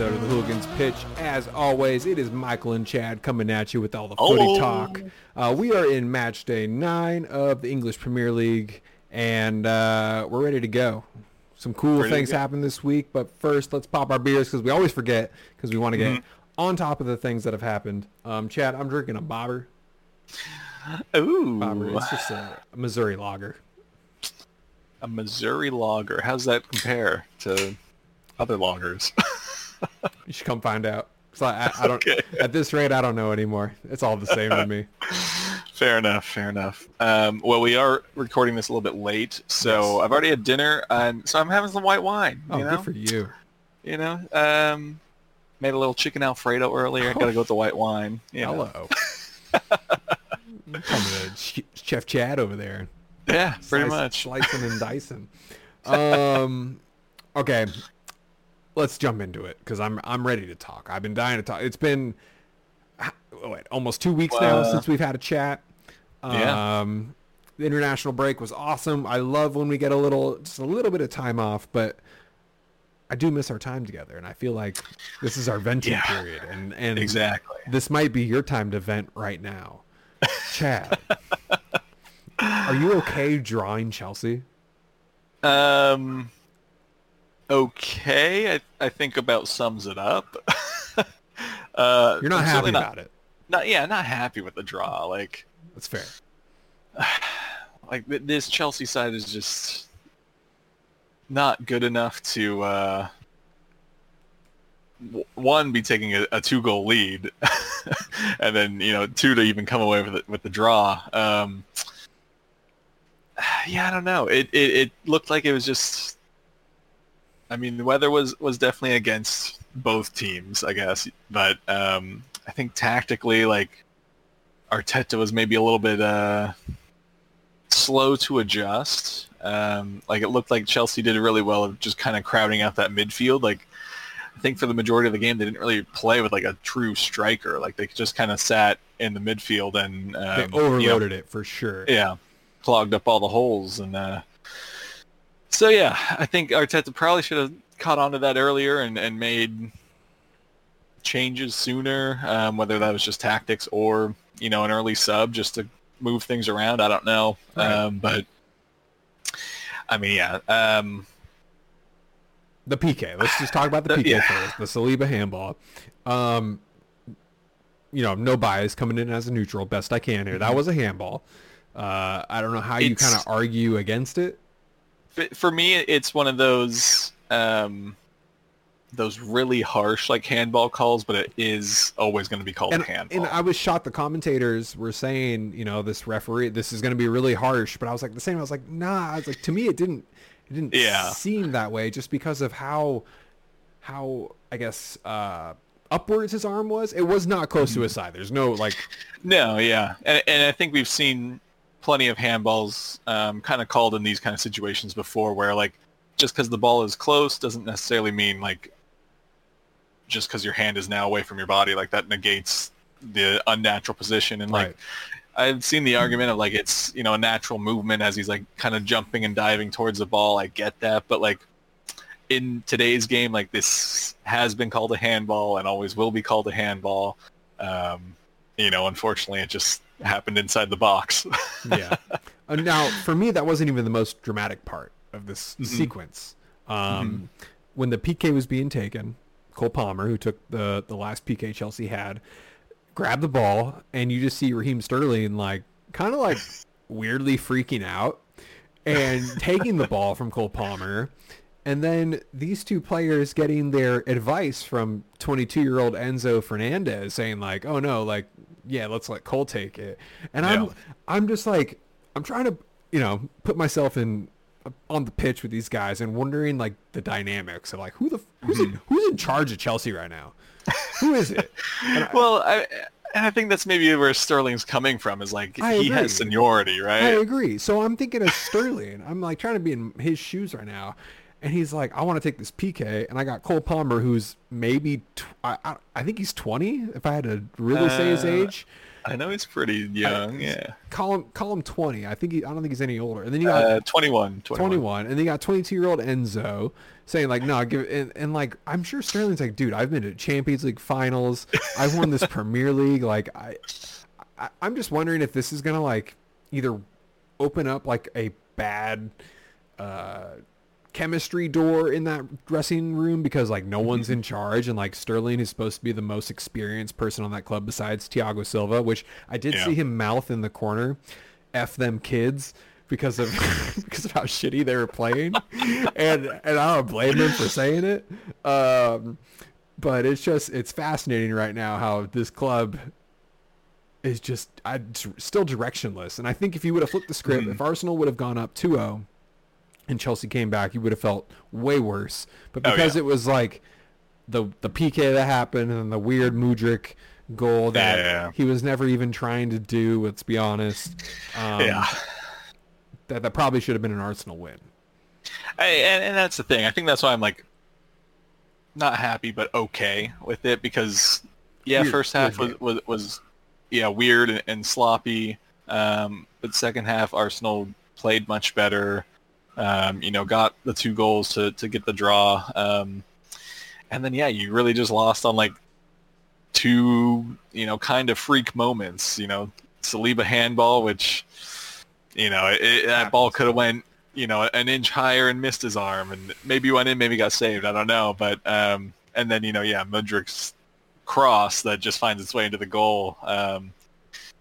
episode of the Hooligans Pitch. As always, it is Michael and Chad coming at you with all the footy Oh. talk. Uh, we are in match day nine of the English Premier League, and uh, we're ready to go. Some cool Ready things happened this week, but first, let's pop our beers because we always forget because we want to get Mm-hmm. on top of the things that have happened. Um, Chad, I'm drinking a bobber. Ooh, Bobber. It's just a Missouri lager. a Missouri lager. How's that compare to other lagers? You should come find out. I, I, I don't. Okay. At this rate, I don't know anymore. It's all the same to me. fair enough, fair enough. Um, well, we are recording this a little bit late, so Yes. I've already had dinner, and so I'm having some white wine. Oh, you know, good for you. you know, um, made a little chicken alfredo earlier. Got to go with the white wine. You know. Hello. Chef Chad over there. Yeah, pretty Slice- much. Slicing and dicing. Um, okay, let's jump into it because I'm I'm ready to talk. I've been dying to talk. It's been almost two weeks now since we've had a chat. yeah. Um, the international break was awesome. I love when we get a little just a little bit of time off, but I do miss our time together, and I feel like this is our venting Yeah. period, and and Exactly. this might be your time to vent right now. Chad, are you okay drawing Chelsea? Um. Okay, I I think about sums it up. uh, You're not happy not, about it. Not yeah, not happy with the draw. Like That's fair. like this Chelsea side is just not good enough to uh, one be taking a, a two goal lead, and then you know two to even come away with it, with the draw. Um, yeah, I don't know. It, it it looked like it was just. I mean, the weather was was definitely against both teams, I guess. But um, I think tactically, like Arteta was maybe a little bit uh, slow to adjust. Um, like it looked like Chelsea did really well of just kind of crowding out that midfield. Like I think for the majority of the game, they didn't really play with like a true striker. Like they just kind of sat in the midfield and um, They you know, overloaded it for sure. yeah, clogged up all the holes and. Uh, so yeah, I think Arteta probably should have caught on to that earlier and, and made changes sooner, um, whether that was just tactics or you know an early sub just to move things around. I don't know, Right. um, but I mean, yeah, um, The PK. Let's just talk about the The- PK yeah. first. The Saliba handball. Um, you know, no bias coming in as a neutral. Best I can here. That was a handball. Uh, I don't know how you Mm-hmm. Kind of argue against it. For me, it's one of those um, those really harsh like handball calls, but it is always going to be called and, a handball. and I was shocked. The commentators were saying, you know, this referee, this is going to be really harsh. But I was like, the same. I was like, nah. I was like, to me, it didn't. It didn't Yeah. seem that way, just because of how, how I guess uh, upwards his arm was. It was not close Mm-hmm. to his side. There's no like. No, yeah, and, and I think we've seen plenty of handballs um, kind of called in these kind of situations before, where like just because the ball is close doesn't necessarily mean like just because your hand is now away from your body, like that negates the unnatural position. And like Right. I've seen the argument of like it's you know a natural movement as he's like kind of jumping and diving towards the ball. I get that, but like in today's game, like this has been called a handball and always will be called a handball. Um, you know, unfortunately, it just happened inside the box. yeah. Uh, now, for me, that wasn't even the most dramatic part of this Mm-hmm. sequence. Um, When the PK was being taken, Cole Palmer, who took the the last PK Chelsea had, grabbed the ball, and you just see Raheem Sterling like kind of like weirdly freaking out and taking the ball from Cole Palmer. And then these two players getting their advice from 22 year old Enzo Fernandez saying like, oh no, like, yeah, let's let Cole take it. And I'm, I'm just like, I'm trying to, you know, put myself in on the pitch with these guys and wondering like the dynamics of like who the who's Mm-hmm. in, who's in charge of Chelsea right now? Who is it? I- well, I, and I think that's maybe where Sterling's coming from is like I he agree. has seniority, right? I agree. So I'm thinking of Sterling. I'm like trying to be in his shoes right now. And he's like, I want to take this PK. And I got Cole Palmer, who's maybe, tw- I, I, I think he's 20, if I had to really say his Uh, age. I know he's pretty young. yeah. Call him call him 20. I think he, I don't think he's any older. And then you got Uh, 21, 21. 21 and then you got 22 year old enzo saying like no give and, and like i'm sure sterling's like dude i've been to champions league finals i've won this premier league like I, I i'm just wondering if this is gonna like either open up like a bad uh chemistry door in that dressing room because like no one's in charge and like Sterling is supposed to be the most experienced person on that club besides Thiago Silva, which I did Yeah. see him mouth in the corner, "F them kids." Because of because of how shitty they were playing, and and I don't blame him for saying it, um, but it's just it's fascinating right now how this club is just I, still directionless. And I think if you would have flipped the script, Mhm. if Arsenal would have gone up 2-0 and Chelsea came back, you would have felt way worse. But Oh, because yeah. it was like the the PK that happened and the weird Mudryk goal that Yeah. he was never even trying to do, let's be honest. Um, yeah. That, that probably should have been an Arsenal win. I, and, and that's the thing. I think that's why I'm like not happy, but okay with it because yeah, Weird- first half was, was was yeah weird and, and sloppy, um, but second half Arsenal played much better. Um, you know, got the two goals to to get the draw, um, and then yeah, you really just lost on like two you know kind of freak moments. You know, Saliba handball, which you know it, it- that ball could have went you know an inch higher and missed his arm, and maybe went in, maybe got saved. I don't know, but um, and then you know yeah, Mudryk's cross that just finds its way into the goal. Um,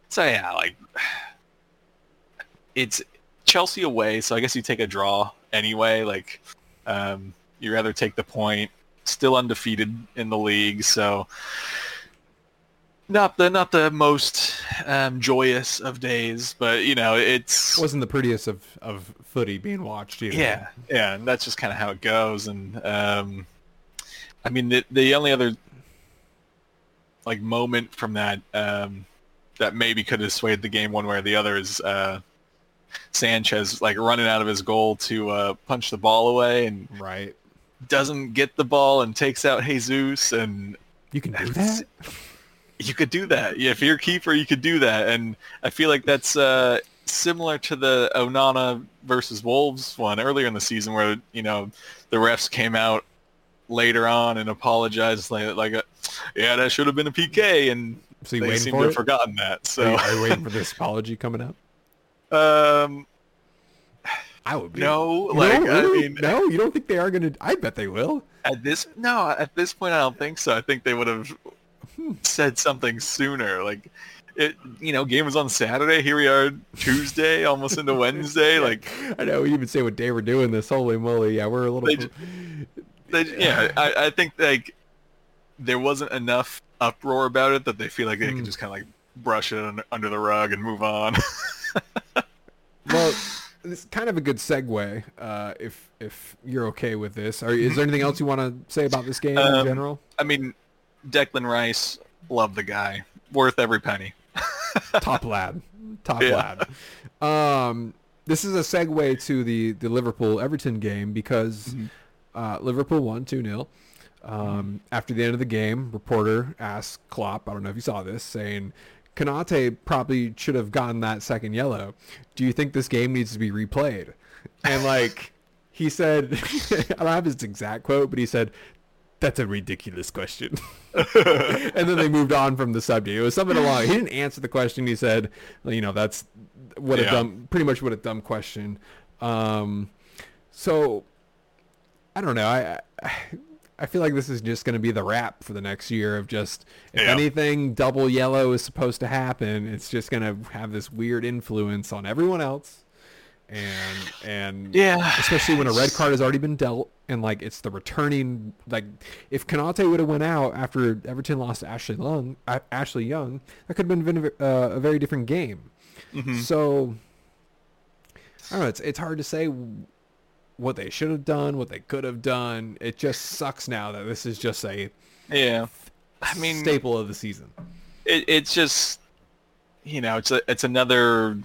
so yeah, like it's Chelsea away, so I guess you take a draw anyway. Like um, you rather take the point. Still undefeated in the league, so not the not the most um, joyous of days, but you know it's wasn't the prettiest of, of footy being watched either. yeah, yeah, and that's just kind of how it goes. And um, I mean, the the only other like moment from that um, that maybe could have swayed the game one way or the other is uh, Sanchez like running out of his goal to uh, punch the ball away and Right. doesn't get the ball and takes out Jesus and You can do that? you could do that. Yeah, if you're a keeper, you could do that. And I feel like that's uh, similar to the Onana versus Wolves one earlier in the season where, you know, the refs came out later on and apologized like, like a, yeah, that should have been a PK. And So they seem to have forgotten that. Are you, So, are you waiting for this apology coming up? Um, I would be. no, like, no, I mean, no, you don't think they are going to? I bet they will. at this, no, at this point, I don't think so. I think they would have said something sooner. Like, it, you know, game was on Saturday. Here we are, Tuesday, almost into Wednesday. Like, I know. You even say what day we're doing this. Holy moly! Yeah, we're a little. They They, yeah, I, I think like there wasn't enough uproar about it that they feel like they Mm. can just kind of like brush it under, the rug and move on. well, it's kind of a good segue. Uh, if if you're okay with this, or is there anything else you want to say about this game in Um, general? I mean, Declan Rice, love the guy, worth every penny. Top lad, top Yeah. lad. Um, this is a segue to the the Liverpool Everton game because Mm-hmm. uh, Liverpool won two 0 Um, after the end of the game, reporter asked Klopp, I don't know if you saw this, saying, Konaté probably should have gotten that second yellow. Do you think this game needs to be replayed? And like, he said, I don't have his exact quote, but he said, that's a ridiculous question. and then they moved on from the subject. It was something along. He didn't answer the question. He said, well, you know, that's what a dumb, pretty much what a dumb question. Um, so I don't know. I, I I feel like this is just going to be the wrap for the next year of just if Yeah. anything double yellow is supposed to happen, it's just going to have this weird influence on everyone else. And and Yeah. especially when a red card has already been dealt and like it's the returning like if Konaté would have went out after Everton lost Ashley Young, uh, Ashley Young, that could have been a, uh, a very different game. Mhm. So I don't know. It's it's hard to say what they should have done, what they could have done. It just sucks now that this is just a Yeah. I mean, staple of the season. it, it's just you know it's a, it's another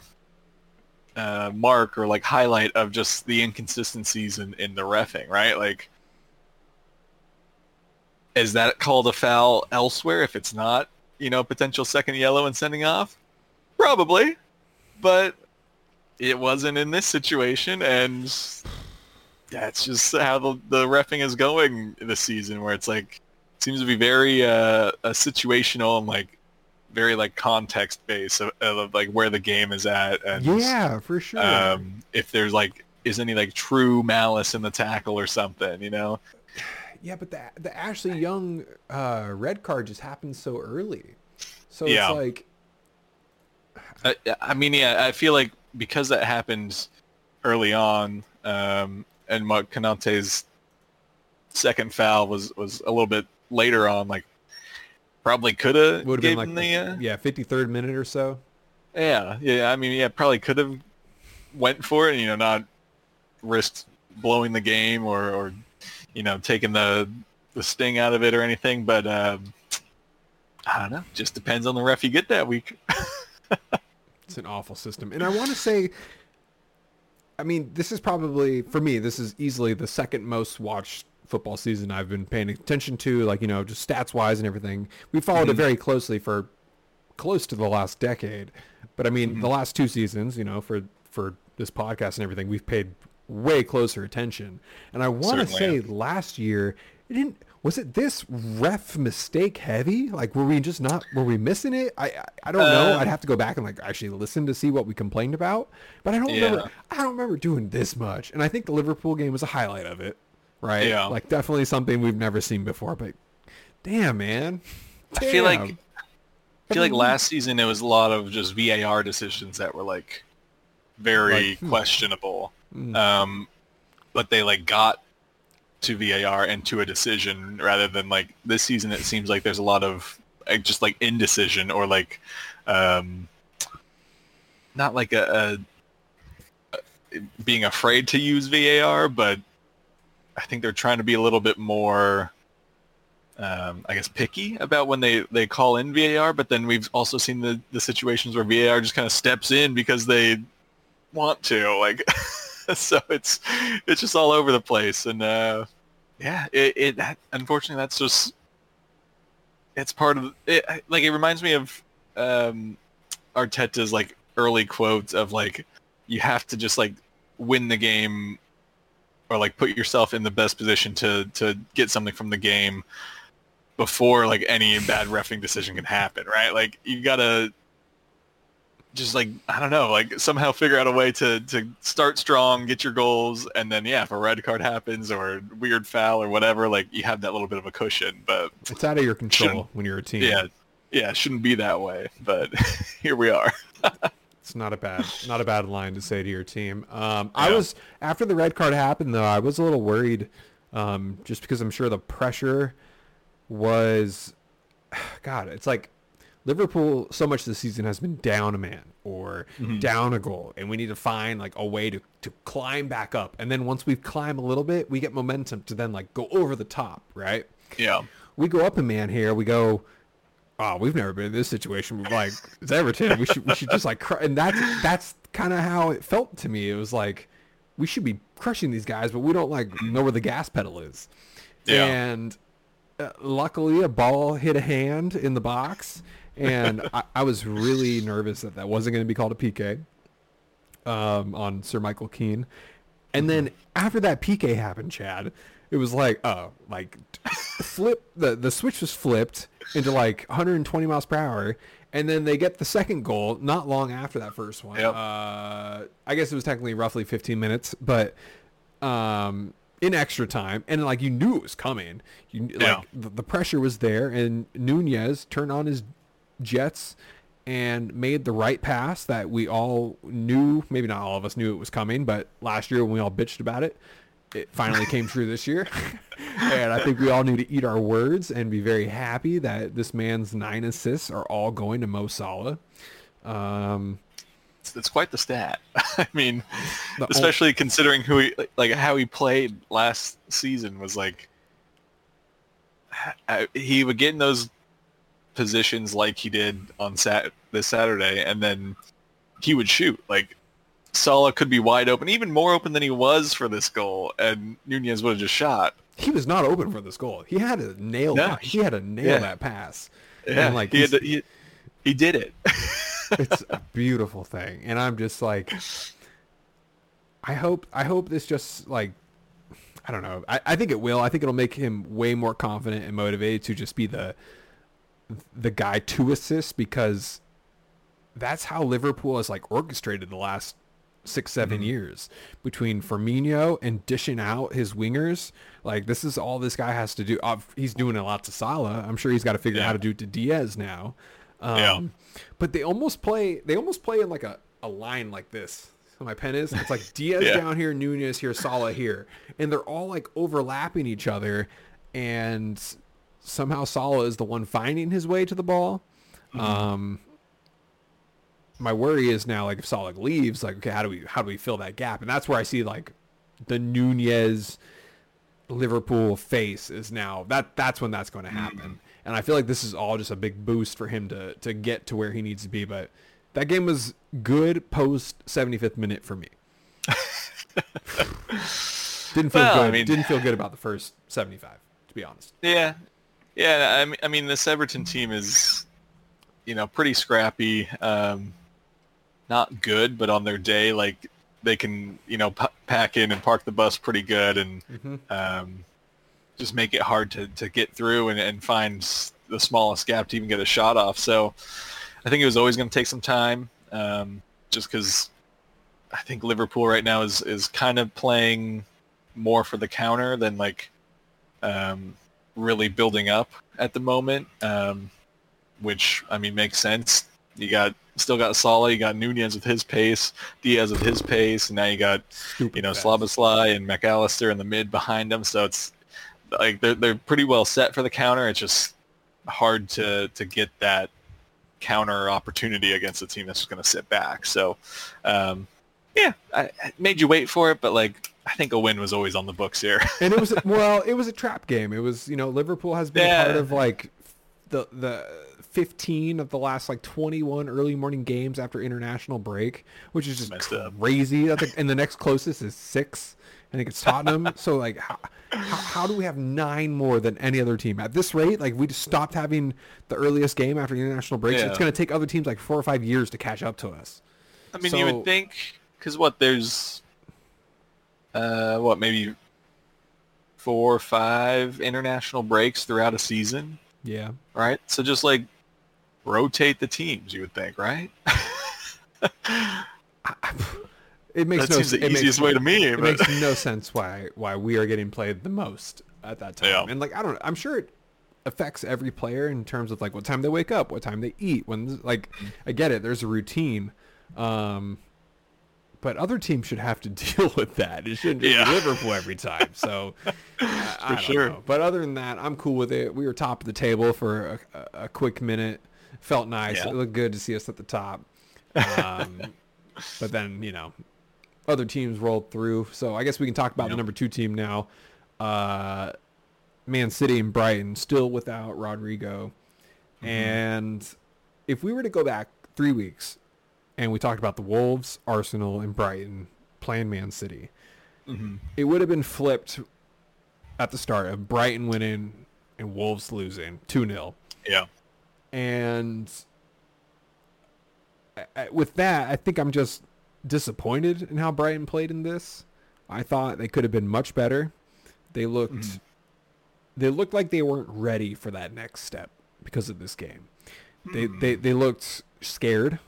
uh, mark or like highlight of just the inconsistencies in, in the refing right like is that called a foul elsewhere if it's not you know, potential second yellow and sending off? Probably, but it wasn't in this situation, and that's just how the the refing is going this season, where it's like seems to be very uh, a situational and like very like context based of, of like where the game is at, and Yeah, for sure. um, if there's like is any like true malice in the tackle or something, you know? yeah, but the the Ashley Young uh, red card just happened so early, so Yeah. it's like I, I mean, yeah, I feel like because that happened early on, um, and Mark Konaté's second foul was was a little bit later on, like probably could have would have been like the uh, yeah fifty third minute or so. yeah yeah. I mean, yeah, probably could have went for it, you know, not risked blowing the game or or you know taking the the sting out of it or anything, but. Um, I don't know. Just depends on the ref you get that week. It's an awful system. And I want to say, I mean, this is probably, for me, this is easily the second most watched football season I've been paying attention to, like, you know, just stats wise and everything. We followed it Mhm. very closely for close to the last decade. But I mean, the last two seasons, you know, for, for this podcast and everything, we've paid way closer attention. And I want to say last year, it didn't, was it this ref mistake heavy? Like, were we just not, were we missing it? I, I, I don't know. Um, I'd have to go back and like actually listen to see what we complained about. But I don't Yeah. remember, I don't remember doing this much. And I think the Liverpool game was a highlight of it, right? Yeah. Like definitely something we've never seen before, but damn, man. I feel like I feel like last season it was a lot of just VAR decisions that were like very Like, hmm. questionable. Mm. Um, but they like got to VAR and to a decision rather than like this season. It seems like there's a lot of like, just like indecision or like um, not like a, a, a being afraid to use VAR, but I think they're trying to be a little bit more um, I guess picky about when they, they call in VAR, but then we've also seen the, the situations where VAR just kind of steps in because they want to, like, so it's it's just all over the place, and uh, yeah, it, it unfortunately that's just it's part of it. Like it reminds me of um, Arteta's like early quotes of like you have to just like win the game or like put yourself in the best position to to get something from the game before like any bad refing decision can happen, right? Like you gotta just like I don't know, like somehow figure out a way to to start strong, get your goals, and then yeah, if a red card happens or weird foul or whatever, like you have that little bit of a cushion. But It's out of your control when you're a team. yeah, yeah, it shouldn't be that way. But here we are. It's not a bad, not a bad line to say to your team. Um, I Yeah. was after the red card happened though. I was a little worried, um, just because I'm sure the pressure was, God, it's like Liverpool. So much this season has been down a man or Mhm. down a goal, and we need to find like a way to to climb back up. And then once we climb a little bit, we get momentum to then like go over the top, right? Yeah, we go up a man here. We go, oh, we've never been in this situation. We're like, it's Everton. We should we should just like, cr-. and that's that's kind of how it felt to me. It was like, we should be crushing these guys, but we don't like know where the gas pedal is. Yeah. And uh, luckily, a ball hit a hand in the box, and I, I was really nervous that that wasn't going to be called a PK um, on Sir Michael Keane. And then after that PK happened, Chad, it was like, oh, like flip the the switch was flipped into like 120 miles per hour, and then they get the second goal not long after that first one. Yep. Uh, I guess it was technically roughly 15 minutes, but um, in extra time, and like you knew it was coming. You Yeah. like the, the pressure was there, and Nunez turned on his jets and made the right pass that we all knew, maybe not all of us knew it was coming, but last year when we all bitched about it, it finally came true this year. and I think we all need to eat our words and be very happy that this man's nine assists are all going to Mo Salah. Um, it's, it's quite the stat. I mean, especially considering who he like how he played last season was like uh, he would get in those positions like he did on sat this Saturday, and then he would shoot. Like Salah could be wide open, even more open than he was for this goal, and Nunez would have just shot. he was not open for this goal. He had to nail No. that. He had to nail Yeah. that pass. Yeah, And, like, he, to- he, he did it. it's a beautiful thing and i'm just like i hope i hope this just like i don't know I, I think it will i think it'll make him way more confident and motivated to just be the the guy to assist because that's how liverpool has like orchestrated the last six 7 years. Between Firmino and dishing out his wingers like this is all this guy has to do. He's doing a lot to Salah. I'm sure he's got to figure out how to do it to Diaz now. Um, Yeah. but they almost play they almost play in like a, a line like this. So my pen is it's like diaz Yeah. down here nunez here Salah here. And they're all like overlapping each other. And somehow Salah is the one finding his way to the ball um my worry is now like if Salah leaves like okay how do we how do we fill that gap and that's where i see like the nunez Liverpool face is now that that's when that's going to happen. And I feel like this is all just a big boost for him to to get to where he needs to be, but that game was good post 75th minute for me. Didn't feel Well, I good. mean- Didn't feel good about the first 75, to be honest. Yeah, yeah. I mean, I mean, this Everton team is, you know, pretty scrappy. Um, not good, but on their day, like they can, you know, p- pack in and park the bus pretty good, and um, just make it hard to, to get through and, and find the smallest gap to even get a shot off. So, I think it was always going to take some time, um, just because I think Liverpool right now is is kind of playing more for the counter than like um, really building up at the moment, um, which I mean makes sense. You got still got Salah, you got Nunez with his pace, Diaz with his pace, and now you got Stupid you know fast. And Mac Allister in the mid behind them. So it's like they're they're pretty well set for the counter. It's just hard to to get that counter opportunity against a team that's just going to sit back. So um, yeah, I, I made you wait for it, but like I think a win was always on the books here. and it was well, it was a trap game. It was you know Liverpool has been Yeah. part of like the the 15 of the last like 21 early morning games after international break, which is just Messed up. crazy. I think, and the next closest is six. I think it's Tottenham. so like, how, how, how do we have nine more than any other team at this rate? Like we just stopped having the earliest game after international breaks. Yeah. It's going to take other teams like four or five years to catch up to us. I mean, you would think because what there's, uh, what maybe four or five international breaks throughout a season, Yeah. right? So just like rotate the teams, you would think, right? It makes that no seems the it makes- easiest way to me. it But makes no sense why why we are getting played the most at that time. Yeah. And like I don't know, I'm sure it affects every player in terms of like what time they wake up, what time they eat, when like I get it, there's a routine. Um but other teams should have to deal with that. It shouldn't just Yeah. be Liverpool every time. So don't sure. know. But other than that, I'm cool with it. We were top of the table for a, a, quick minute. Felt nice. Yeah. It looked good to see us at the top. Um, but then you know other teams rolled through. So I guess we can talk about the number two team now. Uh, Man City and Brighton still without Rodrigo. Mm-hmm. And if we were to go back three weeks and we talked about the Wolves, Arsenal, and Brighton playing Man City, Mhm. it would have been flipped at the start of Brighton winning and Wolves losing 2 0 yeah, and with that, I think I'm just disappointed in how Brighton played in this. I thought they could have been much better. They looked Mhm. they looked like they weren't ready for that next step because of this game. They they they looked scared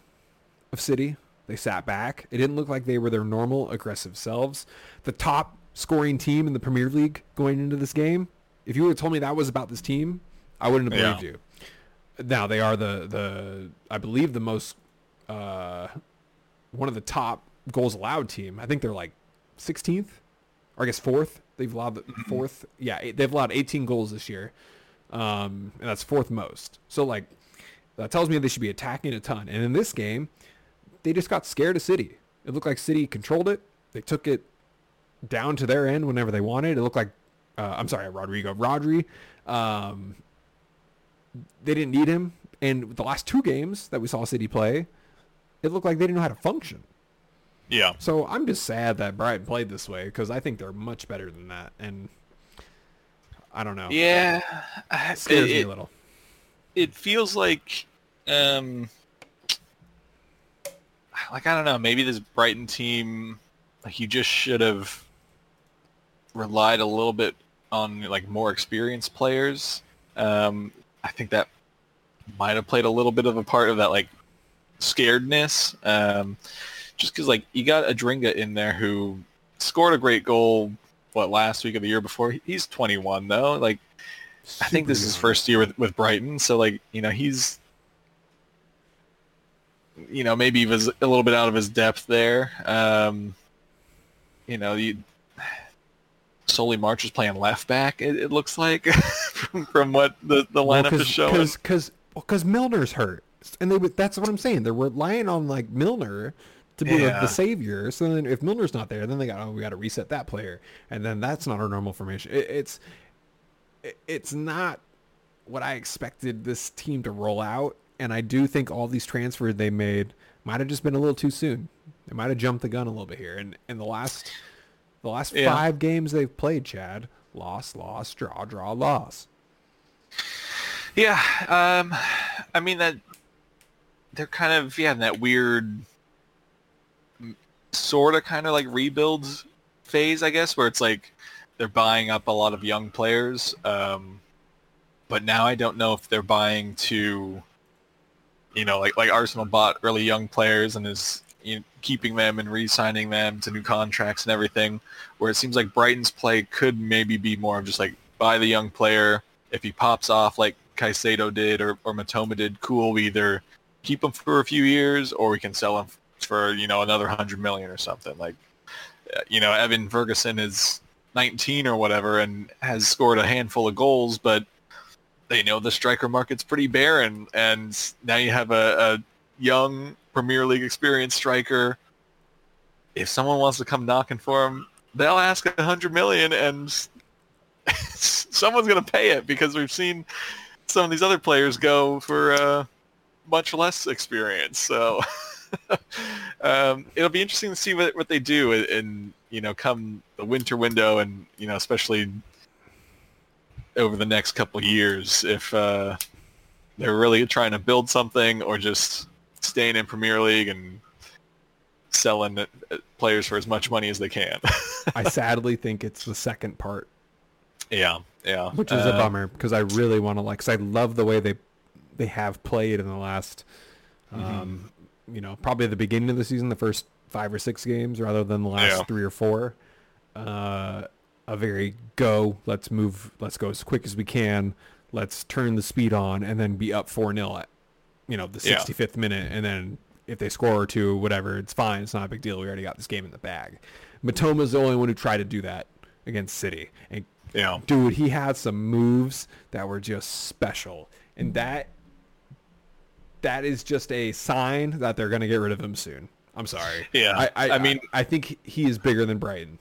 of City. They sat back. It didn't look like they were their normal aggressive selves. The top scoring team in the Premier League going into this game. If you would have told me that was about this team, I wouldn't have Yeah. believed you. Now they are the the I believe the most uh, one of the top goals allowed team. I think they're like 16th or I guess fourth. They've allowed the fourth. Yeah, they've allowed 18 goals this year, um, and that's fourth most. So like that tells me they should be attacking a ton. And in this game, they just got scared of City. It looked like City controlled it. They took it down to their end whenever they wanted. It looked like uh, I'm sorry, Rodrigo, Rodri. Um, they didn't need him. And the last two games that we saw City play, it looked like they didn't know how to function. yeah. So I'm just sad that Brighton played this way because I think they're much better than that. And I don't know. Yeah, I- It scares it- me a little. it feels like um like I don't know, maybe this Brighton team like you just should have relied a little bit on like more experienced players. Um I think that might have played a little bit of a part of that like scaredness. Um just cuz like you got Adingra in there who scored a great goal what last week of the year before. He's 21 though. Like I think this is his first year with, with Brighton, so like you know he's you know maybe he was a little bit out of his depth there. Um, you know, you Solly March is playing left back. It, it looks like from, from what the the lineup well, is showing. Because because because Milner's hurt, and they that's what I'm saying. They're relying on like Milner to be yeah. the savior. So then if Milner's not there, then they got oh we got to reset that player, and then that's not our normal formation. It, it's it's not what I expected this team to roll out. And I do think all these transfers they made might have just been a little too soon. They might have jumped the gun a little bit here. And in the last the last yeah. five games they've played, Chad, loss, loss, draw, draw, loss. Yeah, um, I mean that they're kind of yeah in that weird sort of kind of like rebuild phase, I guess, where it's like they're buying up a lot of young players. Um, but now I don't know if they're buying to, you know, like like Arsenal bought really young players and is you know, keeping them and re-signing them to new contracts and everything. Where it seems like Brighton's play could maybe be more of just like buy the young player. If he pops off like Caicedo did or, or Mitoma did, cool. We either keep him for a few years or we can sell him for you know another hundred million or something. Like, uh, you know, Evan Ferguson is 19 or whatever and has scored a handful of goals, but they know the striker market's pretty barren. And now you have a, a young Premier League experienced striker. If someone wants to come knocking for him, they'll ask a hundred million, and someone's going to pay it because we've seen some of these other players go for uh, much less experience. So um, it'll be interesting to see what, what they do in you know come the winter window and you know especially over the next couple years if uh, they're really trying to build something or just staying in Premier League and selling uh, players for as much money as they can. I sadly think it's the second part. Yeah, yeah. Which is uh, a bummer because I really want to like. Cause I love the way they they have played in the last mm-hmm. um, you know, probably the beginning of the season, the first five or six games, rather than the last yeah. three or four. Uh, a very go, let's move, let's go as quick as we can, let's turn the speed on, and then be up four 0 at, you know, the 65th yeah. minute, and then if they score or two, whatever, it's fine. It's not a big deal. We already got this game in the bag. Mitoma's the only one who tried to do that against City, and yeah. dude, he had some moves that were just special, and that that is just a sign that they're going to get rid of him soon. I'm sorry. Yeah. I, I, I mean, I, I, think he is bigger than Brighton.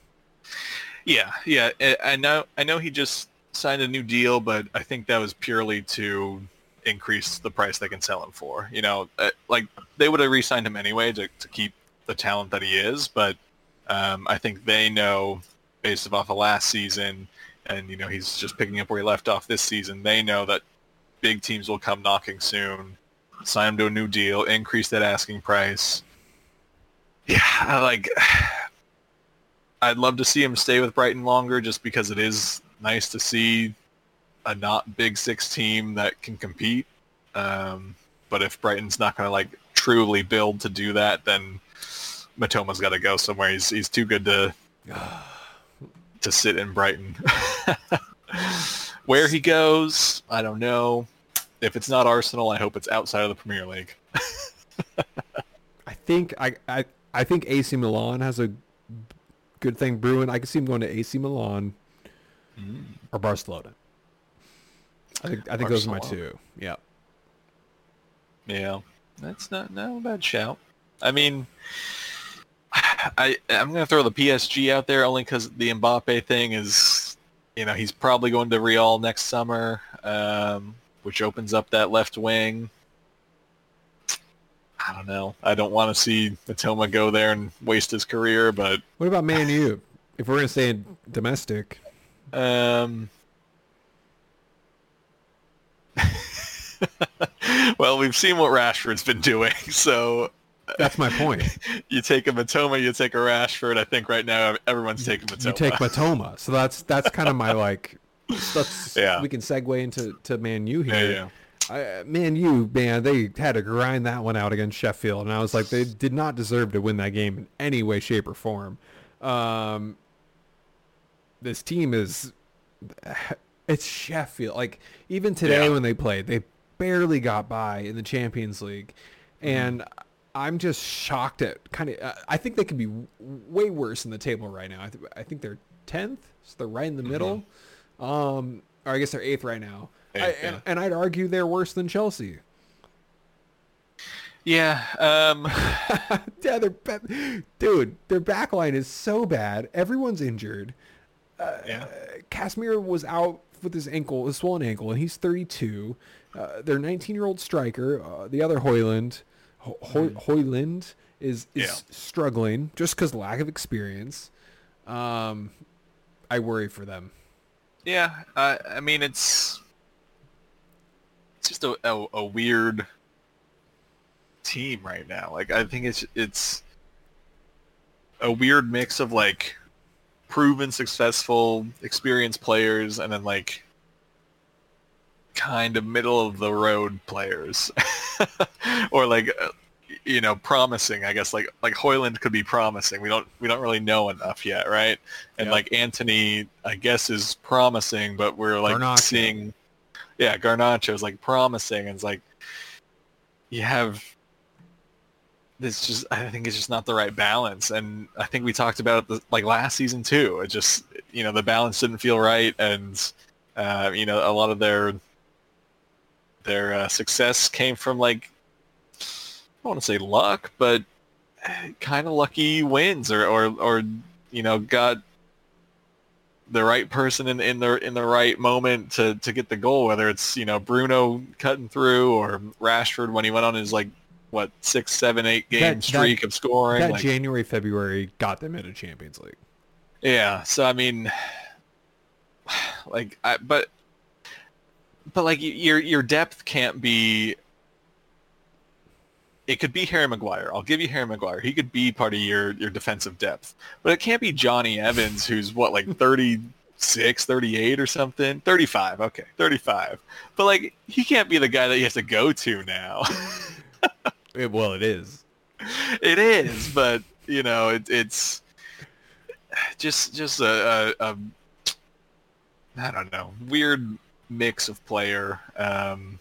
Yeah, yeah. I know. I know he just signed a new deal, but I think that was purely to increase the price they can sell him for. You know, uh, like they would have re-signed him anyway to, to keep the talent that he is, but um, I think they know based off of last season, and you know he's just picking up where he left off this season. They know that big teams will come knocking soon, sign him to a new deal, increase that asking price. Yeah, like. I'd love to see him stay with Brighton longer, just because it is nice to see a not big six team that can compete. Um, but if Brighton's not going to like truly build to do that, then Mitoma's got to go somewhere. He's he's too good to to sit in Brighton. Where he goes, I don't know if it's not Arsenal, I hope it's outside of the Premier League. I think I, I I think AC Milan has a good thing brewing. I can see him going to AC Milan mm. or Barcelona. I think I think those are my two. Yeah. Yeah, that's not not a bad shout. I mean, I I'm gonna throw the PSG out there only because the Mbappe thing is, you know, he's probably going to Real next summer. Um, which opens up that left wing. I don't know. I don't want to see Mitoma go there and waste his career, but what about Man U? if we're gonna stay domestic, um, well, we've seen what Rashford's been doing, so That's my point. you take a Mitoma, you take a Rashford. I think right now everyone's taking Mitoma. You take Mitoma. So that's that's kind of my like. Let's Yeah. we can segue into to Man U Yeah, here. yeah. I, Man you man, they had to grind that one out against Sheffield, and I was like, they did not deserve to win that game in any way, shape, or form. Um, this team is, it's Sheffield. Like even today Yeah. when they played, they barely got by in the Champions League, and I'm just shocked at kind of. Uh, I think they could be w- way worse in the table right now. I, th- I think they're tenth, so they're right in the middle. Um, or I guess they're eighth right now. I, and, and I'd argue they're worse than Chelsea. Yeah. Um, yeah, they're ba- dude. Their back line is so bad. Everyone's injured. yeah. Casemiro was out with his ankle, his swollen ankle, and he's 32. Uh, their 19-year-old striker, uh, the other Hojlund, Ho- Hoy- Hojlund is is Yeah. struggling just because lack of experience. Um, I worry for them. Yeah. I I mean, it's it's just a, a, a weird team right now. Like, I think it's it's a weird mix of like proven successful, experienced players, and then like kind of middle of the road players, or like uh, you know promising. I guess like like Hojlund could be promising. We don't we don't really know enough yet, right? And like Antony, I guess is promising, but we're like seeing, yeah, Garnacho is like promising, and it's like you have this just I think it's just not the right balance and I think we talked about it like last season too. It just you know the balance didn't feel right and uh, you know a lot of their their uh, success came from like I don't want to say luck but kind of lucky wins or, or or you know got the right person in, in the in the right moment to, to get the goal whether it's you know Bruno cutting through or Rashford when he went on his like what six seven eight game That- that- streak of scoring That like, January February got them into Champions League. yeah so I mean like I but but like your your depth can't be it could be Harry Maguire. I'll give you Harry Maguire. He could be part of your your defensive depth. But it can't be Jonny Evans who's what like 36, 38 or something. 35. Okay. 35. But like he can't be the guy that you have to go to now. It, well, it is. it is, but you know, it, it's just just a, a, a I don't know weird mix of player. Um,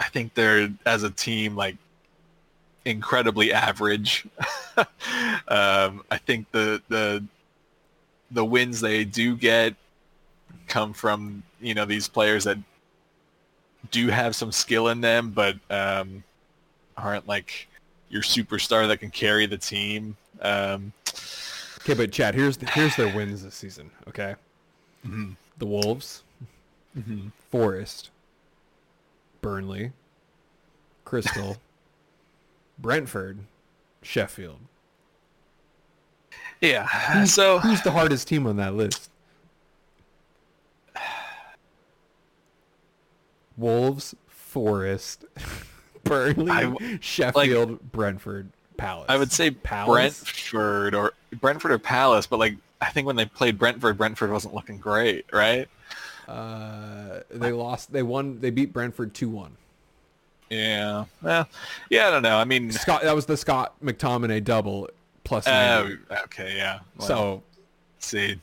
I think they're as a team like incredibly average. um, I think the the the wins they do get come from you know these players that do have some skill in them, but um, aren't like your superstar that can carry the team. Um, Okay, but Chad, here's the, here's their wins this season. Okay, mhm, the Wolves, mhm. Forest, Burnley, Crystal, Brentford, Sheffield. Yeah. So Who's the hardest team on that list? Wolves, Forest, Burnley, I- Sheffield, Brentford, Palace. I would say Palace. Brentford or Brentford or Palace, but like I think when they played Brentford, Brentford wasn't looking great, right? Uh, they lost. They won. They beat Brentford two one. Yeah. Well, yeah, I don't know. I mean, Scott. That was the Scott McTominay double plus. oh, 90. okay, yeah. Well, so see,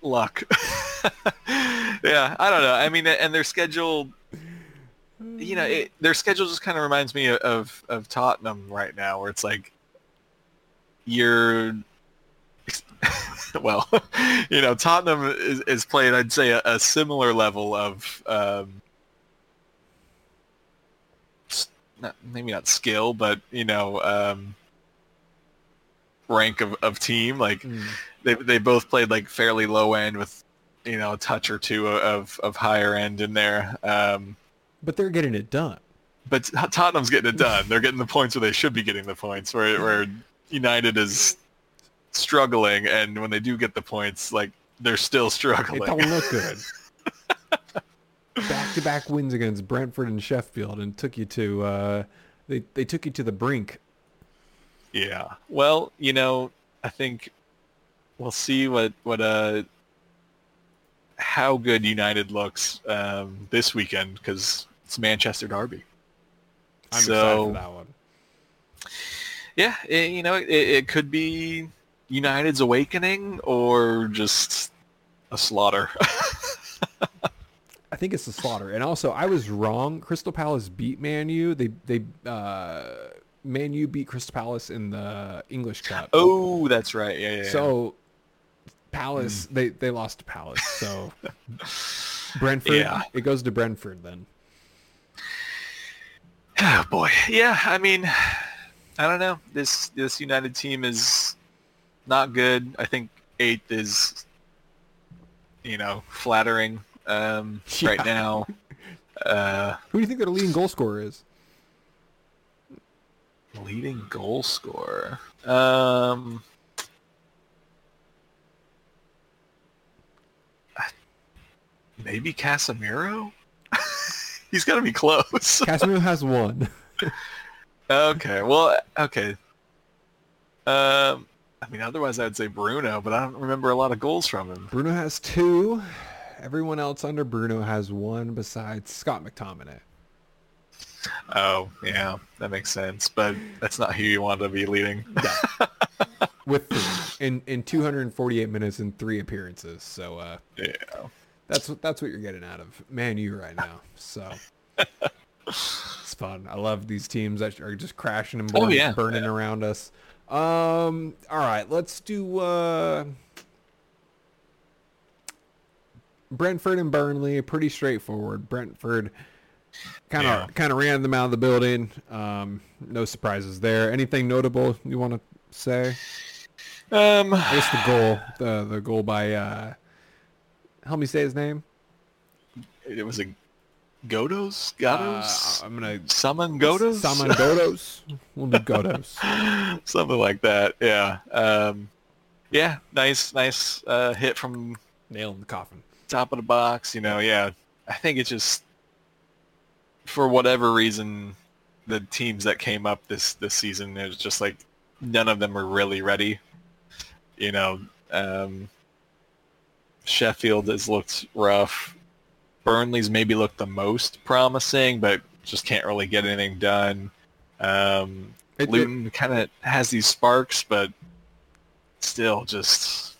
luck. yeah, I don't know. I mean, and their schedule, you know, it, their schedule just kind of reminds me of of Tottenham right now, where it's like you're. well, you know, Tottenham is, is playing, I'd say, a, a similar level of um, not, maybe not skill, but you know, um, rank of, of team. Like mm, they they both played like fairly low end with you know a touch or two of of higher end in there. Um, but they're getting it done. but Tottenham's getting it done. They're getting the points where they should be getting the points. Where where United is struggling, and when they do get the points, like they're still It struggling. don't look good. back-to-back wins against Brentford and Sheffield, and took you to uh, they they took you to the brink. Yeah. Well, you know, I think we'll see what what uh how good United looks um, this weekend because it's Manchester Derby. I'm So- excited for that one. Yeah, it, you know, it, it could be United's awakening or just a slaughter. Think it's the slaughter. And also, I was wrong. Crystal Palace beat Man U. They they uh, Man U beat Crystal Palace in the English Cup. oh, that's right. Yeah, yeah. So Palace they they lost to Palace. So Brentford Yeah. it goes to Brentford then. Oh boy. Yeah, I mean, I don't know. This this United team is not good. I think eighth is, you know, flattering um, right now. Uh, Who do you think their leading goal scorer is? leading goal scorer. Um, maybe Casemiro. He's got to be close. Casemiro has one. Okay, well, okay. Um, I mean, otherwise I'd say Bruno, but I don't remember a lot of goals from him. Bruno has two. Everyone else under Bruno has one besides Scott McTominay. Oh, yeah, that makes sense. But that's not who you want to be leading. With three in in 248 minutes and three appearances. So uh, Yeah. that's what that's what you're getting out of Man U right now. So it's fun. I love these teams that are just crashing and Oh, burning, yeah. burning around us. Um, all right, let's do uh, Brentford and Burnley. Pretty straightforward. Brentford kind of Yeah. kind of ran them out of the building. Um, no surprises there. Anything notable you want to say? Um, guess the goal, the the goal by uh, help me say his name. it was a Ghoddos? Ghoddos? Uh, I'm gonna Saman Ghoddos? Saman Ghoddos. We'll do Ghoddos. Something like that. Yeah. Um, yeah. Nice, nice uh, hit from Nail in the coffin. Top of the box. You know, yeah. I think it's just for whatever reason, the teams that came up this this season, it was just like none of them were really ready. You know, um, Sheffield has looked rough. Burnley's maybe looked the most promising, but just can't really get anything done. Um, It- Luton kind of has these sparks, but still just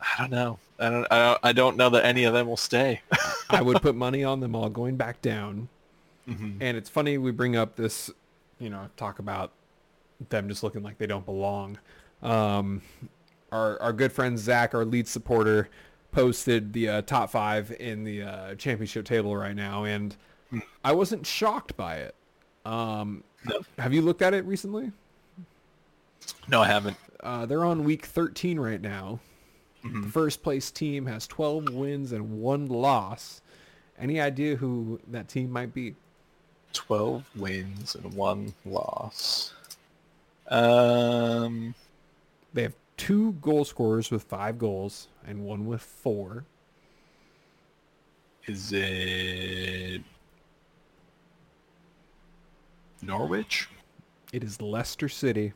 I don't know. I don't, I don't I don't know that any of them will stay. I would put money on them all going back down. Mhm. And it's funny we bring up this, you know, talk about them just looking like they don't belong. Um, our our good friend Zach, our lead supporter, posted the uh, top five in the uh, championship table right now, and Hmm. I wasn't shocked by it. Um, No. Have you looked at it recently? No, I haven't. Uh, they're on week 13 right now. Mhm. The first place team has 12 wins and one loss. Any idea who that team might be? Twelve wins and one loss. Um, They have two goal scorers with five goals and one with four. is it Norwich? It is Leicester City.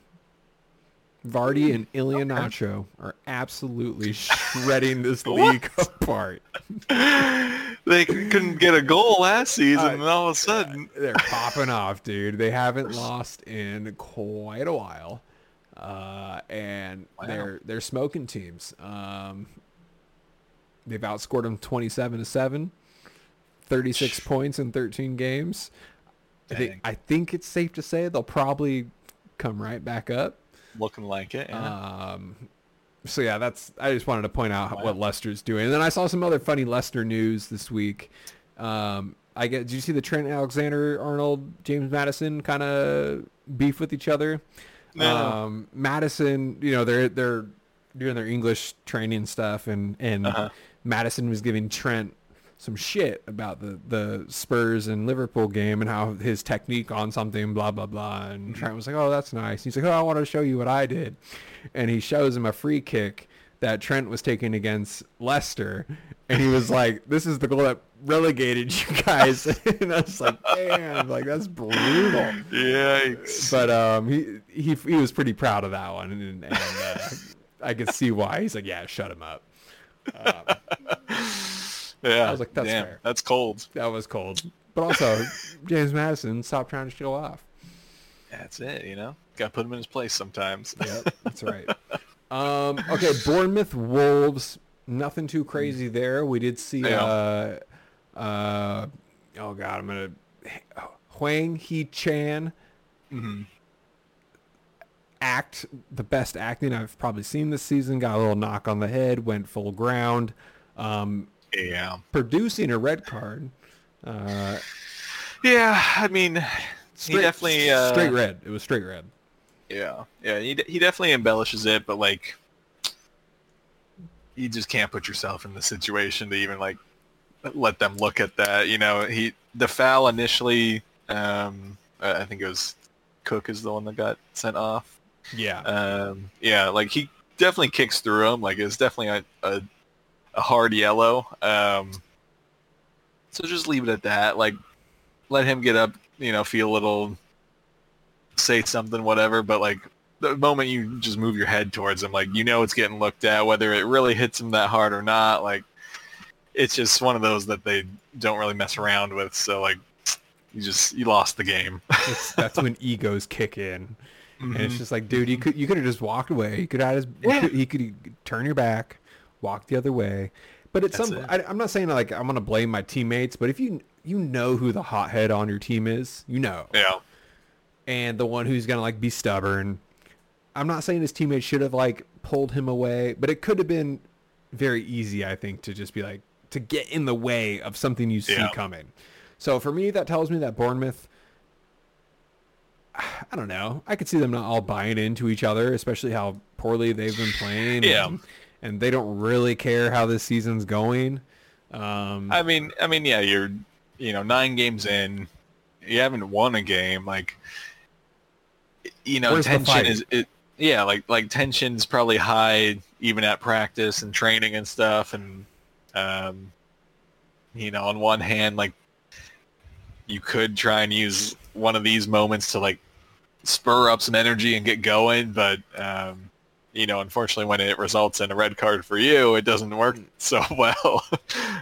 Vardy and Iheanacho are absolutely shredding this league apart. they couldn't get a goal last season, Uh, and all of a sudden, They're popping off, dude. They haven't lost in quite a while. Uh, and Wow. they're they're smoking teams. Um, they've outscored them 27 to 7, 36 points in 13 games. I think, I think it's safe to say they'll probably come right back up. Looking like it. Yeah. Um, so yeah, that's. I just wanted to point out Wow. what Leicester's doing, and then I saw some other funny Lester news this week. Um, I get. Did you see the Trent Alexander Arnold James Maddison kind of beef with each other? No. Um, Maddison, you know, they're they're doing their English training stuff, and and Uh-huh. Maddison was giving Trent some shit about the the Spurs and Liverpool game and how his technique on something, blah blah blah. And Trent was like, "Oh, that's nice." He's like, "Oh, I want to show you what I did," and he shows him a free kick that Trent was taking against Leicester, and he was like, "This is the goal that relegated you guys," and I was like, "Damn, like that's brutal." Yikes. But um, he he he was pretty proud of that one, and, and uh, I could see why. He's like, "Yeah, shut him up." Um, yeah. I was like, that's damn, fair. That's cold. that was cold, but also James Maddison, stop trying to show off. That's it, you know? Gotta put him in his place sometimes. Yep, that's right. Um, okay, Bournemouth Wolves. Nothing too crazy there. We did see. Uh, uh, oh God, I'm gonna. Hwang Hee-chan Mhm. act the best acting I've probably seen this season. Got a little knock on the head. Went full ground. Um, Yeah. producing a red card. Uh, Yeah, I mean, straight, he definitely... Uh, straight red. It was straight red. Yeah, yeah, he, he definitely embellishes it, but, like, you just can't put yourself in the situation to even, like, let them look at that. You know, he the foul initially, um, I think it was Cook is the one that got sent off. Yeah. Um, yeah, like he definitely kicks through him. Like it's definitely a, a, a hard yellow. Um, so just leave it at that. Like let him get up, you know, feel a little, say something, whatever. But like the moment you just move your head towards him, like you know it's getting looked at, whether it really hits him that hard or not. Like it's just one of those that they don't really mess around with. So like you just you lost the game. That's when egos kick in. and it's Mhm. just like, dude, you could you could have just walked away. You could have his, Yeah. could he could turn your back, walk the other way. But at That's some. I, I'm not saying like I'm gonna blame my teammates, but if you you know who the hothead on your team is, you know, yeah. and the one who's gonna like be stubborn. I'm not saying his teammates should have like pulled him away, but it could have been very easy, I think, to just be like to get in the way of something you see Yeah. coming. So for me, that tells me that Bournemouth. I don't know. I could see them not all buying into each other, especially how poorly they've been playing. Yeah. and, and they don't really care how this season's going. Um, I mean, I mean, yeah, you're, you know, nine games in, you haven't won a game. Like, you know, tension is it. Yeah, like like tension's probably high even at practice and training and stuff. And, um, you know, on one hand, like you could try and use one of these moments to like spur up some energy and get going, but um, you know, unfortunately, when it results in a red card for you, it doesn't work so well.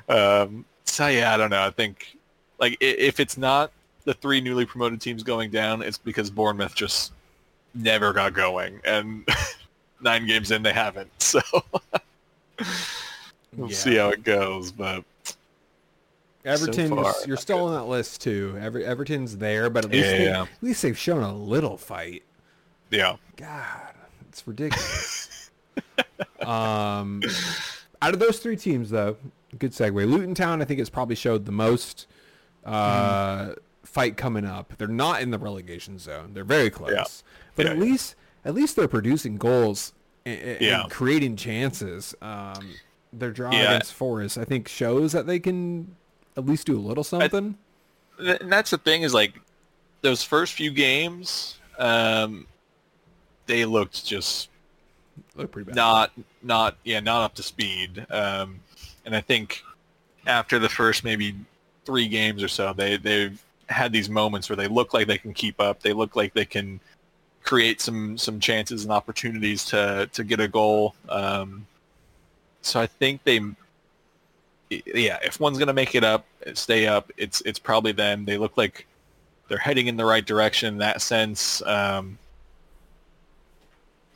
um, so yeah, I don't know. I think like if it's not the three newly promoted teams going down, it's because Bournemouth just never got going, and nine games in they haven't. So we'll Yeah. see how it goes. But Everton, you're, you're still on that list too. Everton's there, but at least Yeah, they, yeah. at least they've shown a little fight. yeah, God, it's ridiculous. um, out of those three teams, though, good segue. Luton Town, I think, has probably showed the most uh, fight coming up. They're not in the relegation zone. They're very close, Yeah. but Yeah, at yeah. least at least they're producing goals and, and creating chances. Um, their draw against Forest, I think, shows that they can at least do a little something. Th- and that's the thing is like those first few games, um, they looked just Look pretty bad. not not yeah not up to speed. Um and i think after the first maybe three games or so they they've had these moments where they look like they can keep up. They look like they can create some some chances and opportunities to to get a goal. Um so i think they yeah if one's going to make it up stay up it's it's probably them. They look like they're heading in the right direction in that sense. Um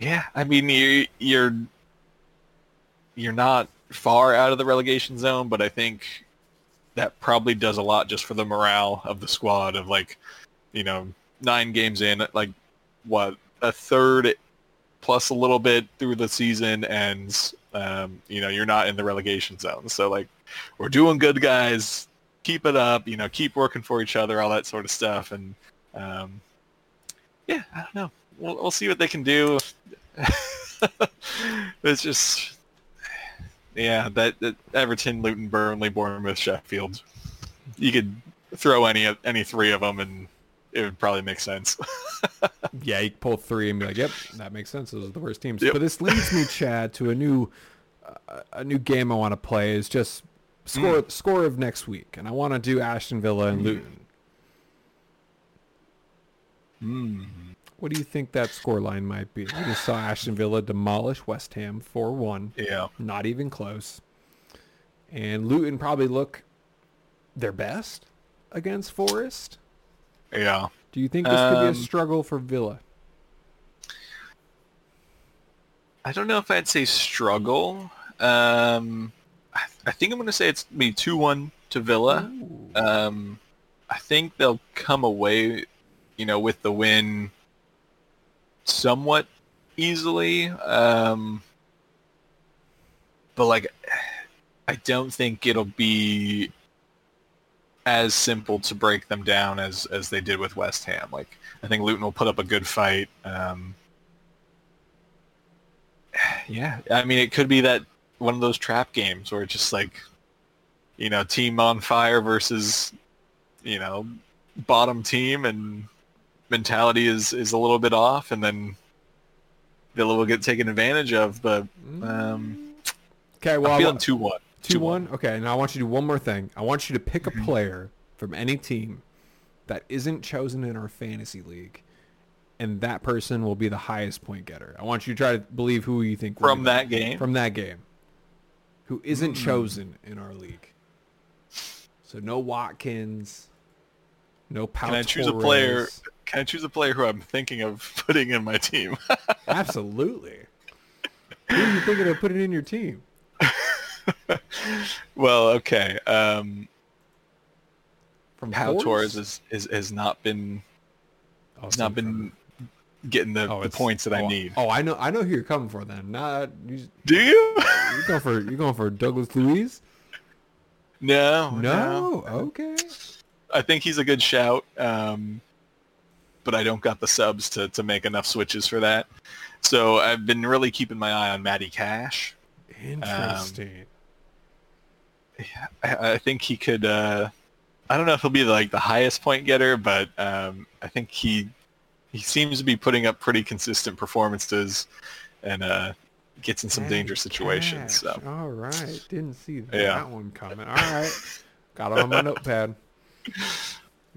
yeah, I mean you you're you're not far out of the relegation zone, but I think that probably does a lot just for the morale of the squad of like, you know, nine games in, like what a third plus a little bit through the season, and um, you know you're not in the relegation zone. So like, we're doing good, guys. Keep it up. You know, keep working for each other, all that sort of stuff, and um, yeah, I don't know. We'll, we'll see what they can do. it's just, yeah, that, that Everton, Luton, Burnley, Bournemouth, Sheffield. You could throw any of any three of them, and it would probably make sense. Yeah, you pull three and be like, "Yep, that makes sense. Those are the worst teams." Yep. But this leads me, Chad, to a new, uh, a new game I want to play. Is just score score of next week, and I want to do Aston Villa and Luton. Mm. What do you think that score line might be? We just saw Aston Villa demolish West Ham 4-1. Yeah. Not even close. And Luton probably look their best against Forest. Yeah. Do you think this could be a Um, struggle for Villa? I don't know if I'd say struggle. Um, I, I think I'm going to say it's two one to Villa. Um, I think they'll come away, you know, with the win somewhat easily. Um, but like, I don't think it'll be as simple to break them down as as they did with West Ham. Like, I think Luton will put up a good fight. Um, yeah, I mean, it could be that one of those trap games where it's just like, you know, team on fire versus, you know, bottom team, and mentality is is a little bit off, and then Villa will get taken advantage of. But um, okay, well, I'm feeling two one. Two one. Okay, now I want you to do one more thing. I want you to pick a Mm-hmm. player from any team that isn't chosen in our fantasy league, and that person will be the highest point getter. I want you to try to believe who you think from be that game. from that game, who isn't Mm. chosen in our league. So no Watkins, no Pau Can I choose a player? Can I choose a player who I'm thinking of putting in my team? Absolutely. who are you thinking of putting in your team? well, okay. Um, From Pau Torres is, is has not been Oh, has not been getting the, Oh, the points that I oh, need. Oh, I know. I know who you're coming for. Then, not you. Do you? You're going for you're going for Douglas Luiz. no, No, okay. I think he's a good shout, um, but I don't got the subs to, to make enough switches for that. So I've been really keeping my eye on Matty Cash. Interesting. I, I think he could. Uh, I don't know if he'll be like the highest point getter, but um, I think he he seems to be putting up pretty consistent performances and uh, gets in some Matty dangerous situations. Cash. So all right, didn't see that Yeah. one coming. All right, got it on my notepad.